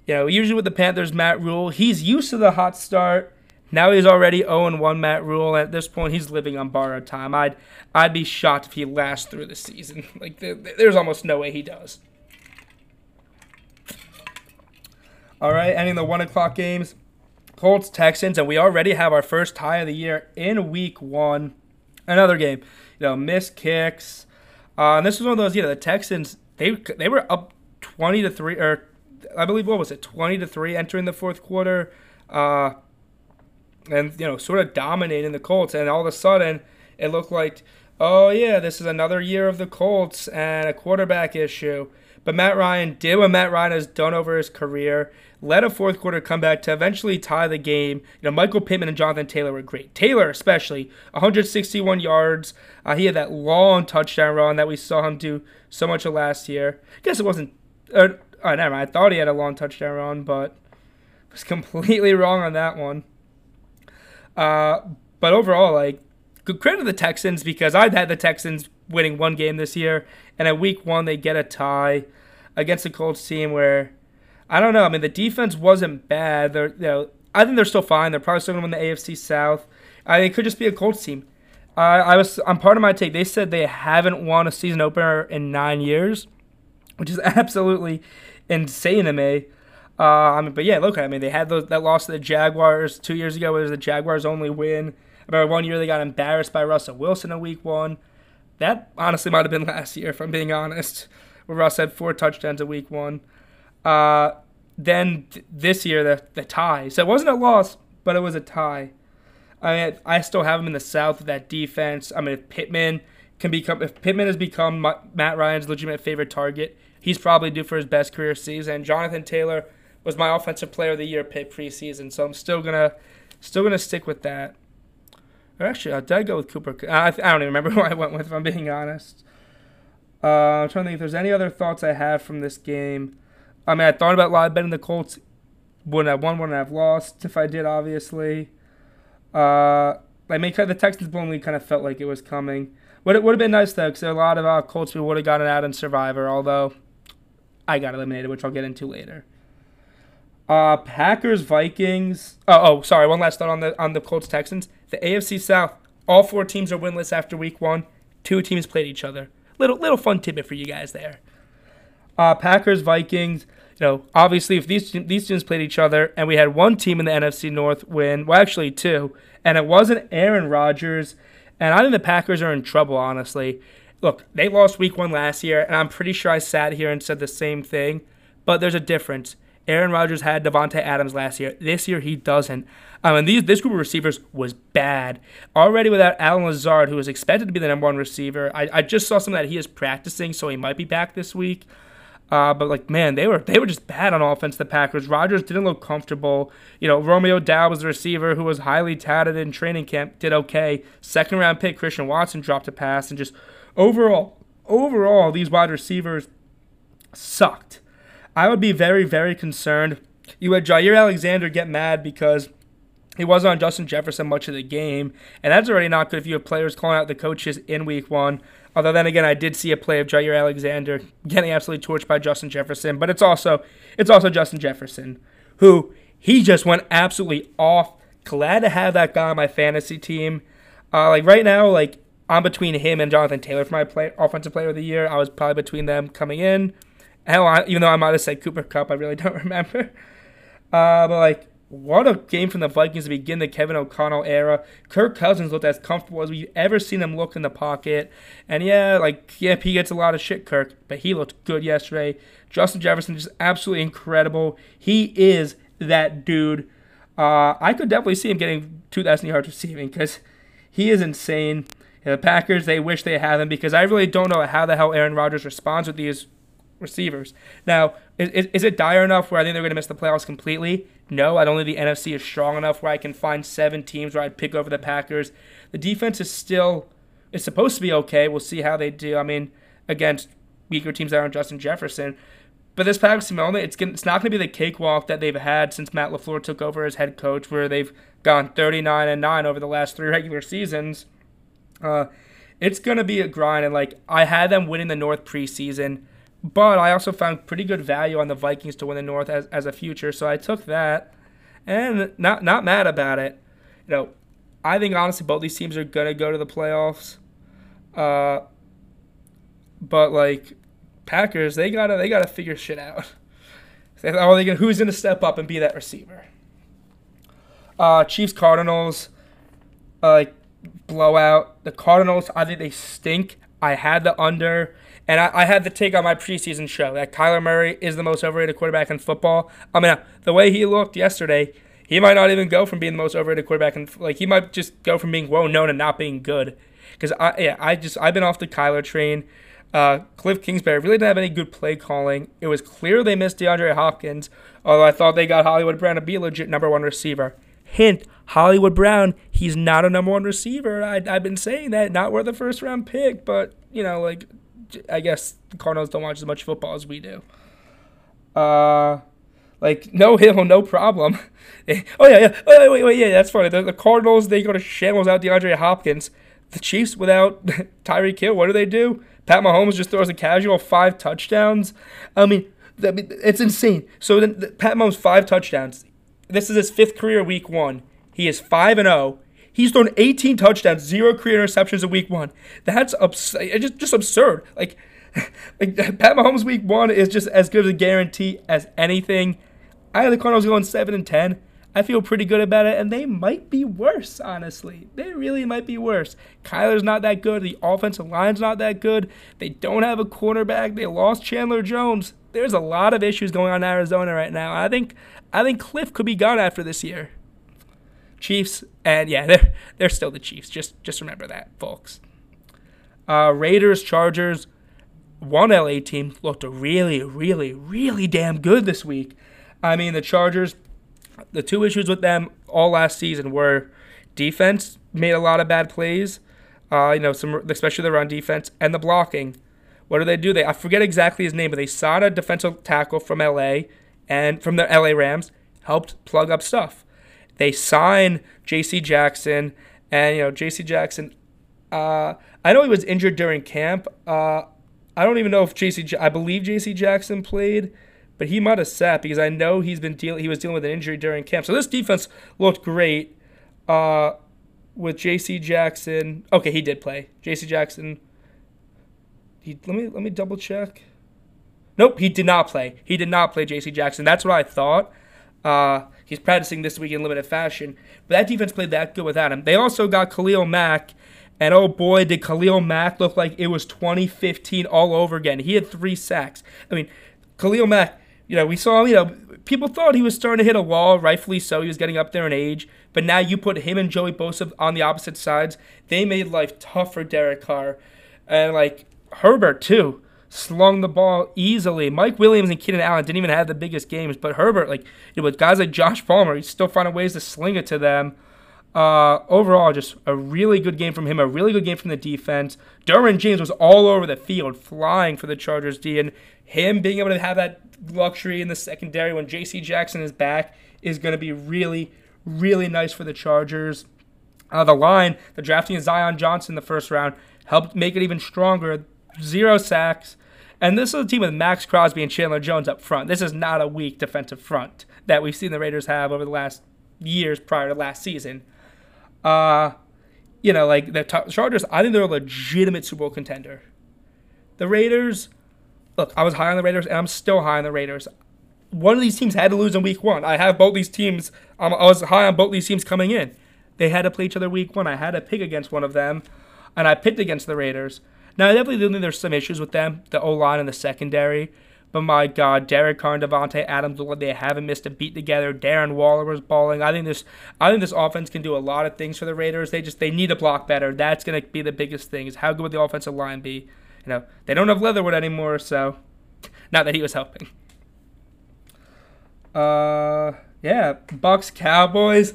You know, usually with the Panthers, Matt Rhule, he's used to the hot start. Now he's already 0 1 Matt Rhule. At this point, he's living on borrowed time. I'd I'd be shocked if he lasts through the season. [laughs] Like there, there's almost no way he does. All right, ending the one o'clock games. Colts, Texans, and we already have our first tie of the year in week one. Another game, you know, missed kicks. Uh, and this was one of those, you know, the Texans, they they were up 20 to 3, or I believe, what was it, 20 to 3 entering the fourth quarter. Uh, and, you know, sort of dominating the Colts. And all of a sudden, it looked like, oh, yeah, this is another year of the Colts and a quarterback issue. But Matt Ryan did what Matt Ryan has done over his career led a fourth quarter comeback to eventually tie the game. You know, Michael Pittman and Jonathan Taylor were great. Taylor, especially, 161 yards. Uh, he had that long touchdown run that we saw him do so much of last year. Guess it wasn't. Oh, never mind. I thought he had a long touchdown run, but [laughs] was completely wrong on that one. Uh, but overall, like, good credit to the Texans because I've had the Texans winning one game this year, and at week one they get a tie against the Colts team where I don't know. I mean, the defense wasn't bad. They're, you know, I think they're still fine. They're probably still going to win the AFC South. Uh, it could just be a Colts team. I was, I'm part of my take. They said they haven't won a season opener in nine years, which is [laughs] absolutely insane to me. Uh, I mean, but yeah, look, I mean, they had those, that loss to the Jaguars two years ago. It was the Jaguars' only win. About one year, they got embarrassed by Russell Wilson in Week One. That honestly might have been [laughs] last year, if I'm being honest, where Russ had four touchdowns in Week One. Uh, then th- this year, the, the tie. So it wasn't a loss, but it was a tie. I mean, I still have him in the South with that defense. I mean, if Pittman can become if Pittman has become Matt Ryan's legitimate favorite target, he's probably due for his best career season. Jonathan Taylor was my offensive player of the year pick preseason, so I'm still gonna still gonna stick with that. Or actually, uh, did I go with Cooper? I, I don't even remember [laughs] who I went with. If I'm being honest. Uh, I'm trying to think if there's any other thoughts I have from this game. I mean, I thought about live betting the Colts. Wouldn't have won, wouldn't have lost if I did, obviously. Uh, I mean, the Texans blowing kind of felt like it was coming. But it would have been nice though, because a lot of uh, Colts would have gotten out in Survivor. Although I got eliminated, which I'll get into later. Uh, Packers Vikings. Oh, oh, sorry. One last thought on the on the Colts Texans. The AFC South. All four teams are winless after Week One. Two teams played each other. Little little fun tidbit for you guys there. Uh, Packers Vikings. You know, obviously, if these these teams played each other, and we had one team in the NFC North win, well, actually two, and it wasn't Aaron Rodgers, and I think the Packers are in trouble, honestly. Look, they lost Week One last year, and I'm pretty sure I sat here and said the same thing, but there's a difference. Aaron Rodgers had Davante Adams last year. This year he doesn't. I mean, these this group of receivers was bad already without Allen Lazard, who was expected to be the number one receiver. I, I just saw some that he is practicing, so he might be back this week. Uh, but like man, they were they were just bad on offense. The Packers. Rodgers didn't look comfortable. You know, Romeo Doubs was the receiver who was highly touted in training camp. Did okay. Second round pick Christian Watson dropped a pass, and just overall, overall, these wide receivers sucked. I would be very, very concerned. You had Jaire Alexander get mad because he wasn't on Justin Jefferson much of the game, and that's already not good if you have players calling out the coaches in week one. Although then again, I did see a play of Jaire Alexander getting absolutely torched by Justin Jefferson, but it's also it's also Justin Jefferson who he just went absolutely off. Glad to have that guy on my fantasy team. Uh, like right now, like I'm between him and Jonathan Taylor for my play, offensive player of the year. I was probably between them coming in. Hell, I, even though I might have said Cooper Kupp, I really [laughs] don't remember. Uh, but like, what a game from the Vikings to begin the Kevin O'Connell era. Kirk Cousins looked as comfortable as we've ever seen him look in the pocket. And yeah, like, yeah, he gets a lot of shit, Kirk, but he looked good yesterday. Justin Jefferson just absolutely incredible. He is that dude. Uh, I could definitely see him getting 2,000 yards receiving because he is insane. the Packers, they wish they had him because I really don't know how the hell Aaron Rodgers responds with these receivers. Now, is, is it dire enough where I think they're going to miss the playoffs completely? No, I don't think the NFC is strong enough where I can find seven teams where I'd pick over the Packers. The defense is still it's supposed to be okay. We'll see how they do. I mean, against weaker teams that aren't Justin Jefferson. But this Packers team, it's, it's not going to be the cakewalk that they've had since Matt LaFleur took over as head coach, where they've gone 39 and 9 over the last three [laughs] regular seasons. Uh, it's going to be a grind. And, like, I had them winning the North preseason. But I also found pretty good value on the Vikings to win the North as, as a future, so I took that, and not not mad about it. You know, I think honestly both these teams are gonna go to the playoffs. Uh, but like Packers, they gotta they gotta figure shit out. [laughs] Are they gonna, who's gonna step up and be that receiver? Uh, Chiefs Cardinals, uh, blowout. The Cardinals, I think they stink. I had the under. And I, I, had the take on my preseason show that Kyler Murray is the most overrated quarterback in football. I mean, the way he looked yesterday, he might not even go from being the most overrated quarterback, and like he might just go from being well known and not being good. Because I, yeah, I just I've been off the Kyler train. Uh, Cliff Kingsbury really didn't have any good play calling. It was clear they missed DeAndre Hopkins, although I thought they got Hollywood Brown to be a legit number one receiver. Hint: Hollywood Brown, he's not a number one receiver. I, I've been saying that, not worth a first round pick, but you know, like I guess the Cardinals don't watch as much football as we do. Uh, like no hill, no problem. [laughs] oh yeah, yeah. Oh, wait, wait, yeah. That's funny. The, the Cardinals they go to shambles out DeAndre Hopkins. The Chiefs without [laughs] Tyreek Hill, what do they do? Pat Mahomes just throws a casual five touchdowns. I mean, that it's insane. So then Pat Mahomes five touchdowns. This is his fifth career week one. He is five and zero. He's thrown 18 touchdowns, zero career interceptions in week one. That's abs- just, just absurd. Like, [laughs] like [laughs] Pat Mahomes week one is just as good of a guarantee as anything. I have the Cardinals going seven and ten. I feel pretty good about it, and they might be worse, honestly. They really might be worse. Kyler's not that good. The offensive line's not that good. They don't have a cornerback. They lost Chandler Jones. There's a lot of issues going on in Arizona right now. I think I think Cliff could be gone after this year. Chiefs, and yeah, [laughs] they're they're still the Chiefs. Just just remember that, folks. Uh, Raiders, Chargers, one LA team looked really, really, really damn good this week. I mean, the Chargers, the two issues with them all last season were defense made a lot of bad plays, uh, you know, some especially the run defense and the blocking. What do they do? They I forget exactly his name, but they signed a defensive tackle from LA and from the LA Rams, helped plug up stuff. They sign J.C. Jackson, and you know J.C. Jackson. Uh, I know he was injured during camp. Uh, I don't even know if J.C. J- I believe J.C. Jackson played, but he might have sat because I know he's been dealing. He was dealing with an injury during camp. So this defense looked great. Uh, with J.C. Jackson. Okay, he did play. J.C. Jackson. He let me let me double check. Nope, he did not play. He did not play J.C. Jackson. That's what I thought. Uh, he's practicing this week in limited fashion. But that defense played that good without him. They also got Khalil Mack, and oh boy, did Khalil Mack look like it was 2015 all over again. He had three sacks. I mean, Khalil Mack, you know, we saw, you know, people thought he was starting to hit a wall, rightfully so. He was getting up there in age. But now you put him and Joey Bosa on the opposite sides. They made life tough for Derek Carr. And, like, Herbert, too, slung the ball easily. Mike Williams and Keenan Allen didn't even have the biggest games. But Herbert, like, you know, with guys like Josh Palmer, he's still finding ways to sling it to them. Uh, overall, just a really good game from him, a really good game from the defense. Derwin James was all over the field, flying for the Chargers D, and him being able to have that luxury in the secondary when J.C. Jackson is back is going to be really, really nice for the Chargers. Uh, the line, the drafting of Zion Johnson in the first round helped make it even stronger. Zero sacks. And this is a team with Maxx Crosby and Chandler Jones up front. This is not a weak defensive front that we've seen the Raiders have over the last years prior to last season. Uh, you know, like the Chargers, I think they're a legitimate Super Bowl contender. The Raiders, look, I was high on the Raiders, and I'm still high on the Raiders. One of these teams had to lose in Week One. I have both these teams. Um, I was high on both these teams coming in. They had to play each other Week One. I had to pick against one of them, and I picked against the Raiders. Now, I definitely think there's some issues with them, the O line and the secondary. But my God, Derek Carr and Davante Adams, they haven't missed a beat together. Darren Waller was balling. I think this, I think this offense can do a lot of things for the Raiders. They just they need to block better. That's going to be the biggest thing. Is how good would the offensive line be? You know, they don't have Leatherwood anymore, so [laughs] not that he was helping. Uh, yeah, Bucs Cowboys.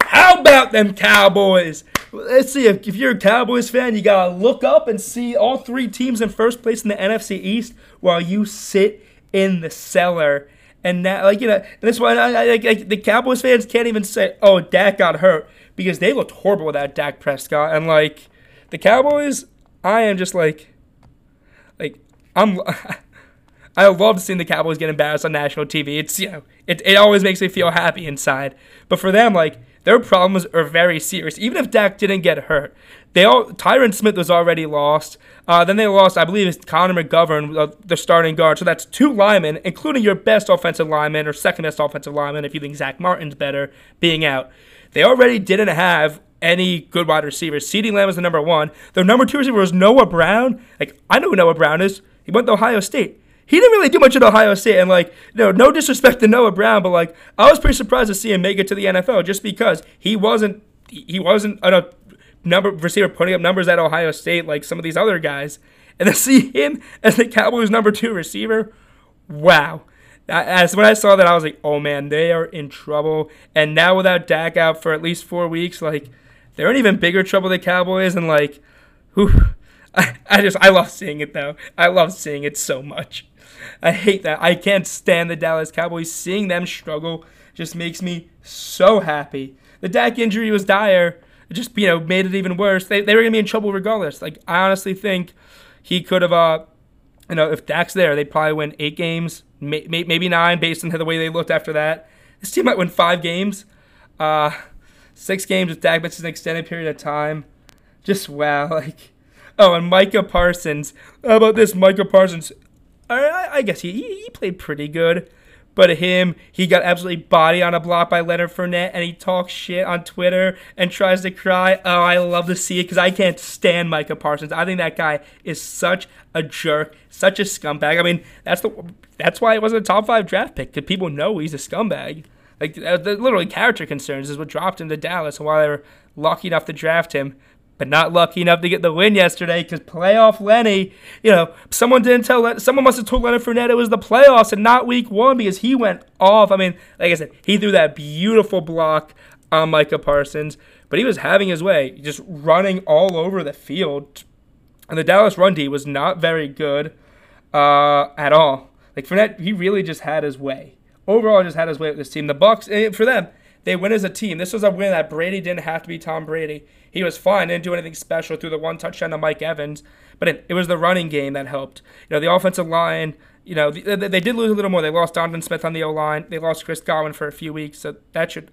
How about them Cowboys? Let's see. If, if you're a Cowboys fan, you gotta look up and see all three teams in first place in the NFC East while you sit in the cellar. And now, like you know, that's why I, I, I, the Cowboys fans can't even say, "Oh, Dak got hurt," because they looked horrible without Dak Prescott. And like the Cowboys, I am just like, like I'm. [laughs] I love seeing the Cowboys get embarrassed on national TV. It's you know, it, it always makes me feel happy inside. But for them, like their problems are very serious. Even if Dak didn't get hurt, they all Tyron Smith was already lost. Uh, then they lost, I believe, it's Connor McGovern, uh, the starting guard. So that's two linemen, including your best offensive lineman or second best offensive lineman, if you think Zack Martin's better, being out. They already didn't have any good wide receivers. CeeDee Lamb was the number one. Their number two receiver was Noah Brown. Like I know who Noah Brown is. He went to Ohio State he didn't really do much at Ohio State. And like, know, no disrespect to Noah Brown, but like, I was pretty surprised to see him make it to the NFL just because he wasn't he wasn't a number receiver putting up numbers at Ohio State like some of these other guys. And to [laughs] see him as the Cowboys' number two receiver, wow. As when I saw that, I was like, "Oh man, they are in trouble." And now without Dak out for at least four weeks, like they're in even bigger trouble. The Cowboys, and like, whew, [laughs] I, I just I love seeing it though. I love seeing it so much. I hate that. I can't stand the Dallas Cowboys. Seeing them struggle just makes me so happy. The Dak injury was dire. It just you know made it even worse. They, they were gonna be in trouble regardless. Like I honestly think he could have uh you know if Dak's there they'd probably win eight games, may, may, maybe nine based on the way they looked after that. This team might win five games. Uh, six games with Dak misses an extended period of time. Just wow, [laughs] like oh, and Micah Parsons. How about this, Micah Parsons? I, I guess he, he played pretty good. But him, he got absolutely body on a block by Leonard Fournette, and he talks shit on Twitter and tries to cry. Oh, I love to see it because I can't stand Micah Parsons. I think that guy is such a jerk, such a scumbag. I mean, that's the that's why it wasn't a top five draft pick because people know he's a scumbag. Like literally character concerns is what dropped him to Dallas, and while they were lucky enough to draft him, but not lucky enough to get the win yesterday because playoff Lenny, you know, someone didn't tell, someone must have told Leonard Fournette it was the playoffs and not week one because he went off. I mean, like I said, he threw that beautiful block on Micah Parsons, but he was having his way, just running all over the field. And the Dallas run D was not very good uh, at all. Like Fournette, he really just had his way. Overall, just had his way with this team. The Bucs, eh, for them, they win as a team. This was a win that Brady didn't have to be Tom Brady. He was fine, didn't do anything special threw the one touchdown to Mike Evans, but it, it was the running game that helped. You know, the offensive line. You know, they, they did lose a little more. They lost Donovan Smith on the O line. They lost Chris Godwin for a few weeks, so that should,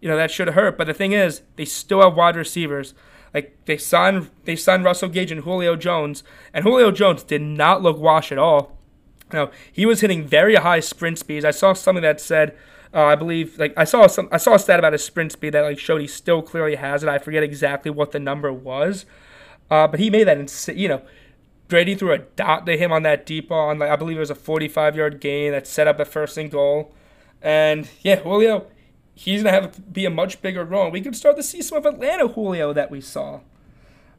you know, that should hurt. But the thing is, they still have wide receivers. Like they signed, they signed Russell Gage and Julio Jones, and Julio Jones did not look washed at all. You know, he was hitting very high sprint speeds. I saw something that said uh, I believe like I saw some I saw a stat about his sprint speed that like showed he still clearly has it. I forget exactly what the number was, uh, but he made that insane. You know, Brady threw a dot to him on that deep ball, and like I believe it was a 45 yard gain that set up the first and goal. And yeah, Julio, he's gonna have to be a much bigger role. We could start to see some of Atlanta Julio that we saw.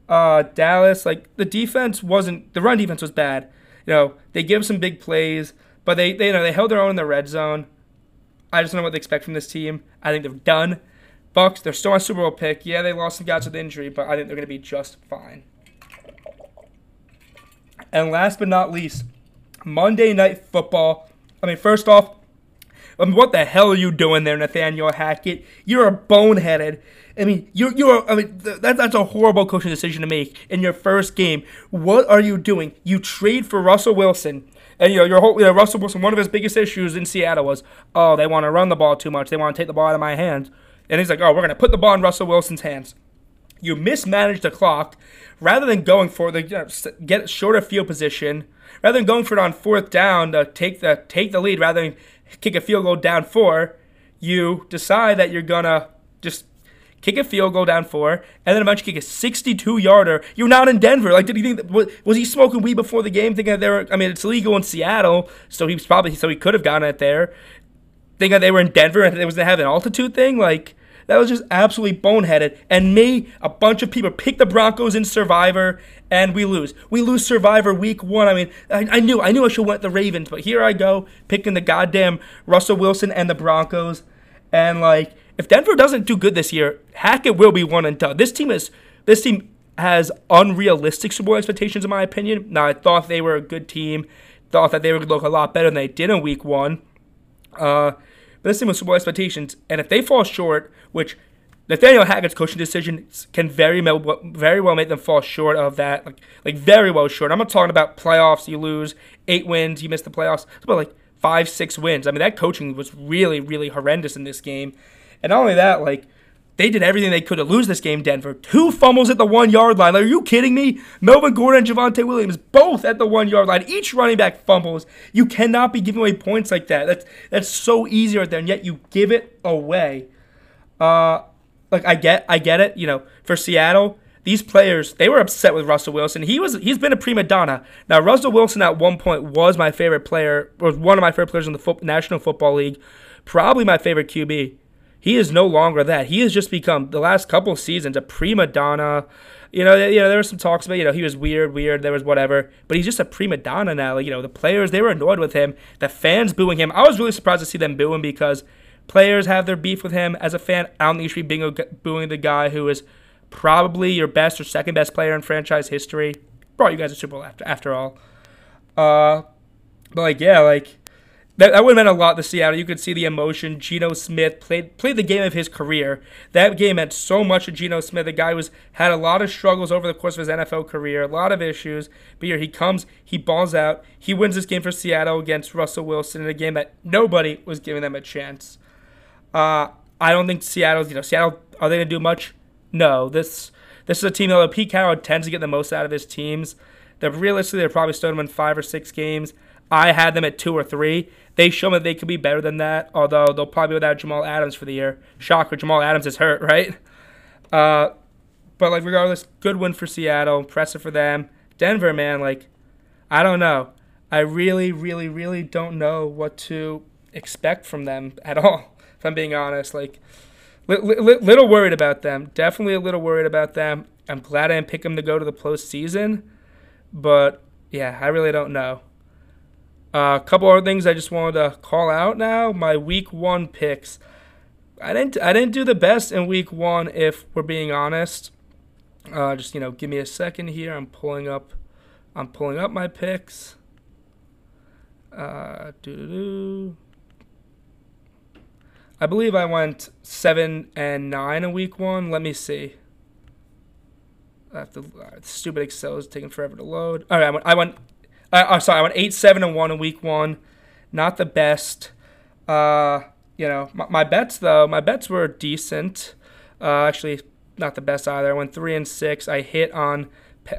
Uh, Dallas, like the defense wasn't the run defense was bad. You know, they give some big plays, but they, they you know they held their own in the red zone. I just don't know what they expect from this team. I think they're done. Bucks, they're still on Super Bowl pick. Yeah, they lost some guys with injury, but I think they're going to be just fine. And last but not least, Monday Night Football. I mean, first off, I mean, what the hell are you doing there, Nathaniel Hackett? You're a boneheaded. I mean, you're you're. I mean, that, that's a horrible coaching decision to make in your first game. What are you doing? You trade for Russell Wilson and you know, your whole you know, Russell Wilson, one of his biggest issues in Seattle was, oh, they want to run the ball too much. They want to take the ball out of my hands. And he's like, oh, we're going to put the ball in Russell Wilson's hands. You mismanage the clock rather than going for the you know, get shorter field position, rather than going for it on fourth down to take the take the lead, rather than kick a field goal down four. You decide that you're gonna just kick a field goal down four, and then a eventually kick a 62 yarder. You're not in Denver. Like, did he think that, was, he smoking weed before the game? Thinking that they were, I mean, it's legal in Seattle, so he was probably, so he could have gotten it there. Thinking that they were in Denver and it was to have an altitude thing. Like, that was just absolutely boneheaded. And me, a bunch of people pick the Broncos in Survivor, and we lose. We lose Survivor week one. I mean, I, I knew I knew I should have went the Ravens, but here I go picking the goddamn Russell Wilson and the Broncos, and like if Denver doesn't do good this year, Hackett will be one and done. This team is this team has unrealistic Super Bowl expectations, in my opinion. Now, I thought they were a good team, thought that they would look a lot better than they did in Week One. Uh, but this team has Super Bowl expectations, and if they fall short, which Nathaniel Hackett's coaching decisions can very well, very well make them fall short of that, like, like very well short. I'm not talking about playoffs. You lose eight wins, you miss the playoffs. It's about like five, six wins. I mean, that coaching was really, really horrendous in this game. And not only that, like they did everything they could to lose this game, Denver. Two fumbles at the one yard line. Like, are you kidding me? Melvin Gordon and Javonte Williams both at the one yard line. Each running back fumbles. You cannot be giving away points like that. That's that's so easy right there, and yet you give it away. Uh, like I get, I get it. You know, for Seattle, these players they were upset with Russell Wilson. He was he's been a prima donna. Now Russell Wilson at one point was my favorite player, was one of my favorite players in the fo- National Football League, probably my favorite QB. He is no longer that. He has just become the last couple seasons a prima donna. You know, you know, there were some talks about, you know, he was weird, weird, there was whatever, but he's just a prima donna now. Like, you know, the players, they were annoyed with him. The fans booing him. I was really surprised to see them booing because players have their beef with him. As a fan, I don't think you should be booing the guy who is probably your best or second best player in franchise history. Brought you guys a Super Bowl after, after all. Uh, but, like, yeah, like, that, that would have meant a lot to Seattle. You could see the emotion. Geno Smith played played the game of his career. That game meant so much to Geno Smith. The guy was had a lot of struggles over the course of his NFL career, a lot of issues. But here he comes, he balls out, he wins this game for Seattle against Russell Wilson in a game that nobody was giving them a chance. Uh, I don't think Seattle's you know Seattle are they gonna do much? No. This this is a team that Pete Carroll tends to get the most out of his teams. They're realistically they're probably still win five or six games. I had them at two or three. They show me they could be better than that, although they'll probably be without Jamal Adams for the year. Shocker, Jamal Adams is hurt, [laughs] right? Uh, but like regardless, good win for Seattle, impressive for them. Denver, man, like I don't know. I really, really, really don't know what to expect from them [laughs] at all. If I'm being honest, like li- li- little worried about them. Definitely a little worried about them. I'm glad I didn't pick them to go to the postseason, but yeah, I really don't know. A uh, couple other things I just wanted to call out now. My week one picks. I didn't I didn't do the best in week one if we're being honest. Uh, just you know, give me a second here. I'm pulling up I'm pulling up my picks. Uh. I believe I went seven and nine in week one. Let me see. I have to, uh, stupid Excel is taking forever to load. All right, I went. I went. Uh, uh, sorry, I went eight, seven, and one in week one. Not the best. Uh, you know, my, my bets though. My bets were decent. Uh, actually, not the best either. I went three and six. I hit on.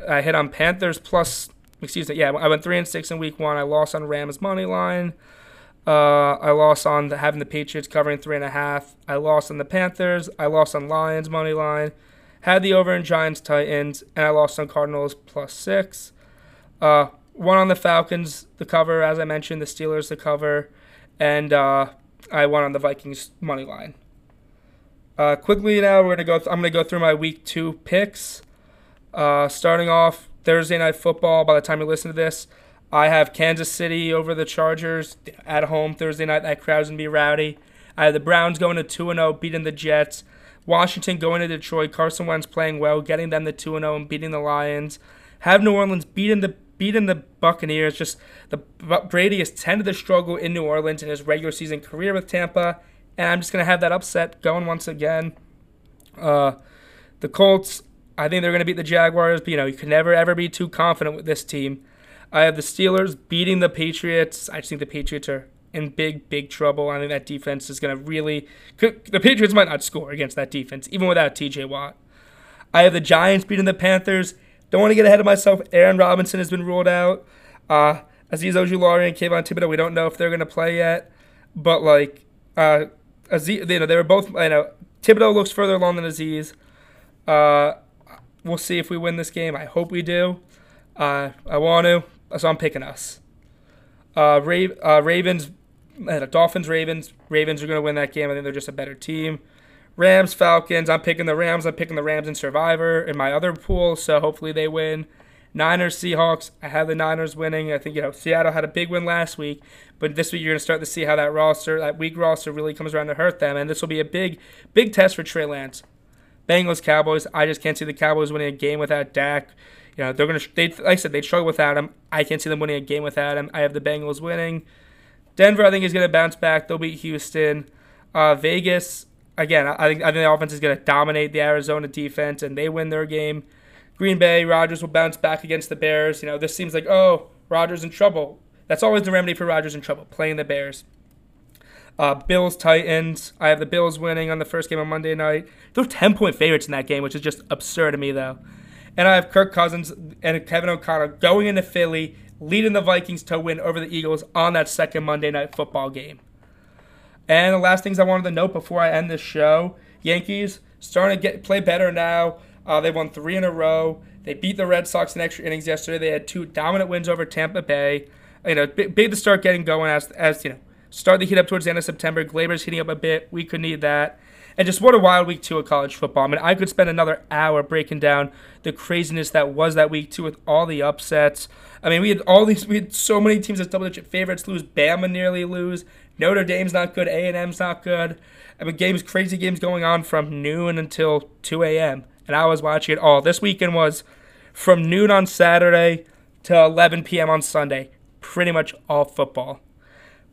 I hit on Panthers plus. Excuse me. Yeah, I went three and six in week one. I lost on Rams money line. Uh, I lost on the, having the Patriots covering three and a half. I lost on the Panthers. I lost on Lions money line. Had the over in Giants Titans, and I lost on Cardinals plus six. Uh, won on the Falcons, the cover, as I mentioned, the Steelers, the cover, and uh, I won on the Vikings money line. Uh, quickly now, we're gonna go. Th- I'm gonna go through my week two picks. Uh, starting off Thursday night football. By the time you listen to this, I have Kansas City over the Chargers at home Thursday night. That crowd's to be rowdy. I have the Browns going to 2 and 0, beating the Jets. Washington going to Detroit. Carson Wentz playing well, getting them the 2 and 0 and beating the Lions. Have New Orleans beating the beating the Buccaneers. Just the Brady has tended to struggle in New Orleans in his regular season career with Tampa, and I'm just gonna have that upset going once again. Uh, the Colts, I think they're gonna beat the Jaguars, but you know you can never ever be too confident with this team. I have the Steelers beating the Patriots. I just think the Patriots are in big, big trouble. I think that defense is going to really. The Patriots might not score against that defense, even without TJ Watt. I have the Giants beating the Panthers. Don't want to get ahead of myself. Aaron Robinson has been ruled out. Uh, Azeez Ojulari and Kayvon Thibodeaux, we don't know if they're going to play yet. But, like, uh, Azeez, you know, they were both, you know, Thibodeaux looks further along than Azeez. Uh, we'll see if we win this game. I hope we do. Uh, I want to so I'm picking us. Uh, Ra- uh, Ravens, uh, Dolphins, Ravens. Ravens are going to win that game. I think they're just a better team. Rams, Falcons. I'm picking the Rams. I'm picking the Rams in Survivor in my other pool, so hopefully they win. Niners, Seahawks. I have the Niners winning. I think you know Seattle had a big win last week, but this week you're going to start to see how that roster, that weak roster, really comes around to hurt them, and this will be a big, big test for Trey Lance. Bengals, Cowboys. I just can't see the Cowboys winning a game without Dak. You know, they're gonna. They like I said, they struggle without him. I can't see them winning a game without him. I have the Bengals winning. Denver, I think, is gonna bounce back. They'll beat Houston. Uh, Vegas, again, I think I think the offense is gonna dominate the Arizona defense, and they win their game. Green Bay, Rodgers will bounce back against the Bears. You know, this seems like oh, Rodgers in trouble. That's always the remedy for Rodgers in trouble, playing the Bears. Uh, Bills Titans. I have the Bills winning on the first game on Monday night. They're ten point favorites in that game, which is just absurd to me though. And I have Kirk Cousins and Kevin O'Connor going into Philly, leading the Vikings to win over the Eagles on that second Monday night football game. And the last things I wanted to note before I end this show Yankees starting to get play better now. Uh, they won three in a row. They beat the Red Sox in extra innings yesterday. They had two dominant wins over Tampa Bay. You know, big, to start getting going as, as you know, start the heat up towards the end of September. Gleyber's heating up a bit. We could need that. And just what a wild week two of college football. I mean, I could spend another hour breaking down the craziness that was that week two with all the upsets. I mean, we had all these, we had so many teams as double-digit favorites lose. Bama nearly lose. Notre Dame's not good. A and M's not good. I mean, games, crazy games going on from noon until 2 a.m. And I was watching it all. This weekend was from noon on Saturday to 11 p.m. on Sunday. Pretty much all football.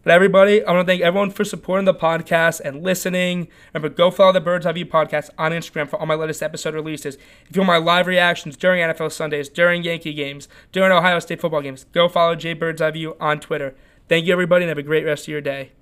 But everybody, I want to thank everyone for supporting the podcast and listening. Remember, go follow the Birds Eye View podcast on Instagram for all my latest episode releases. If you want my live reactions during NFL Sundays, during Yankee games, during Ohio State football games, go follow Jay Birds Eye View on Twitter. Thank you, everybody, and have a great rest of your day.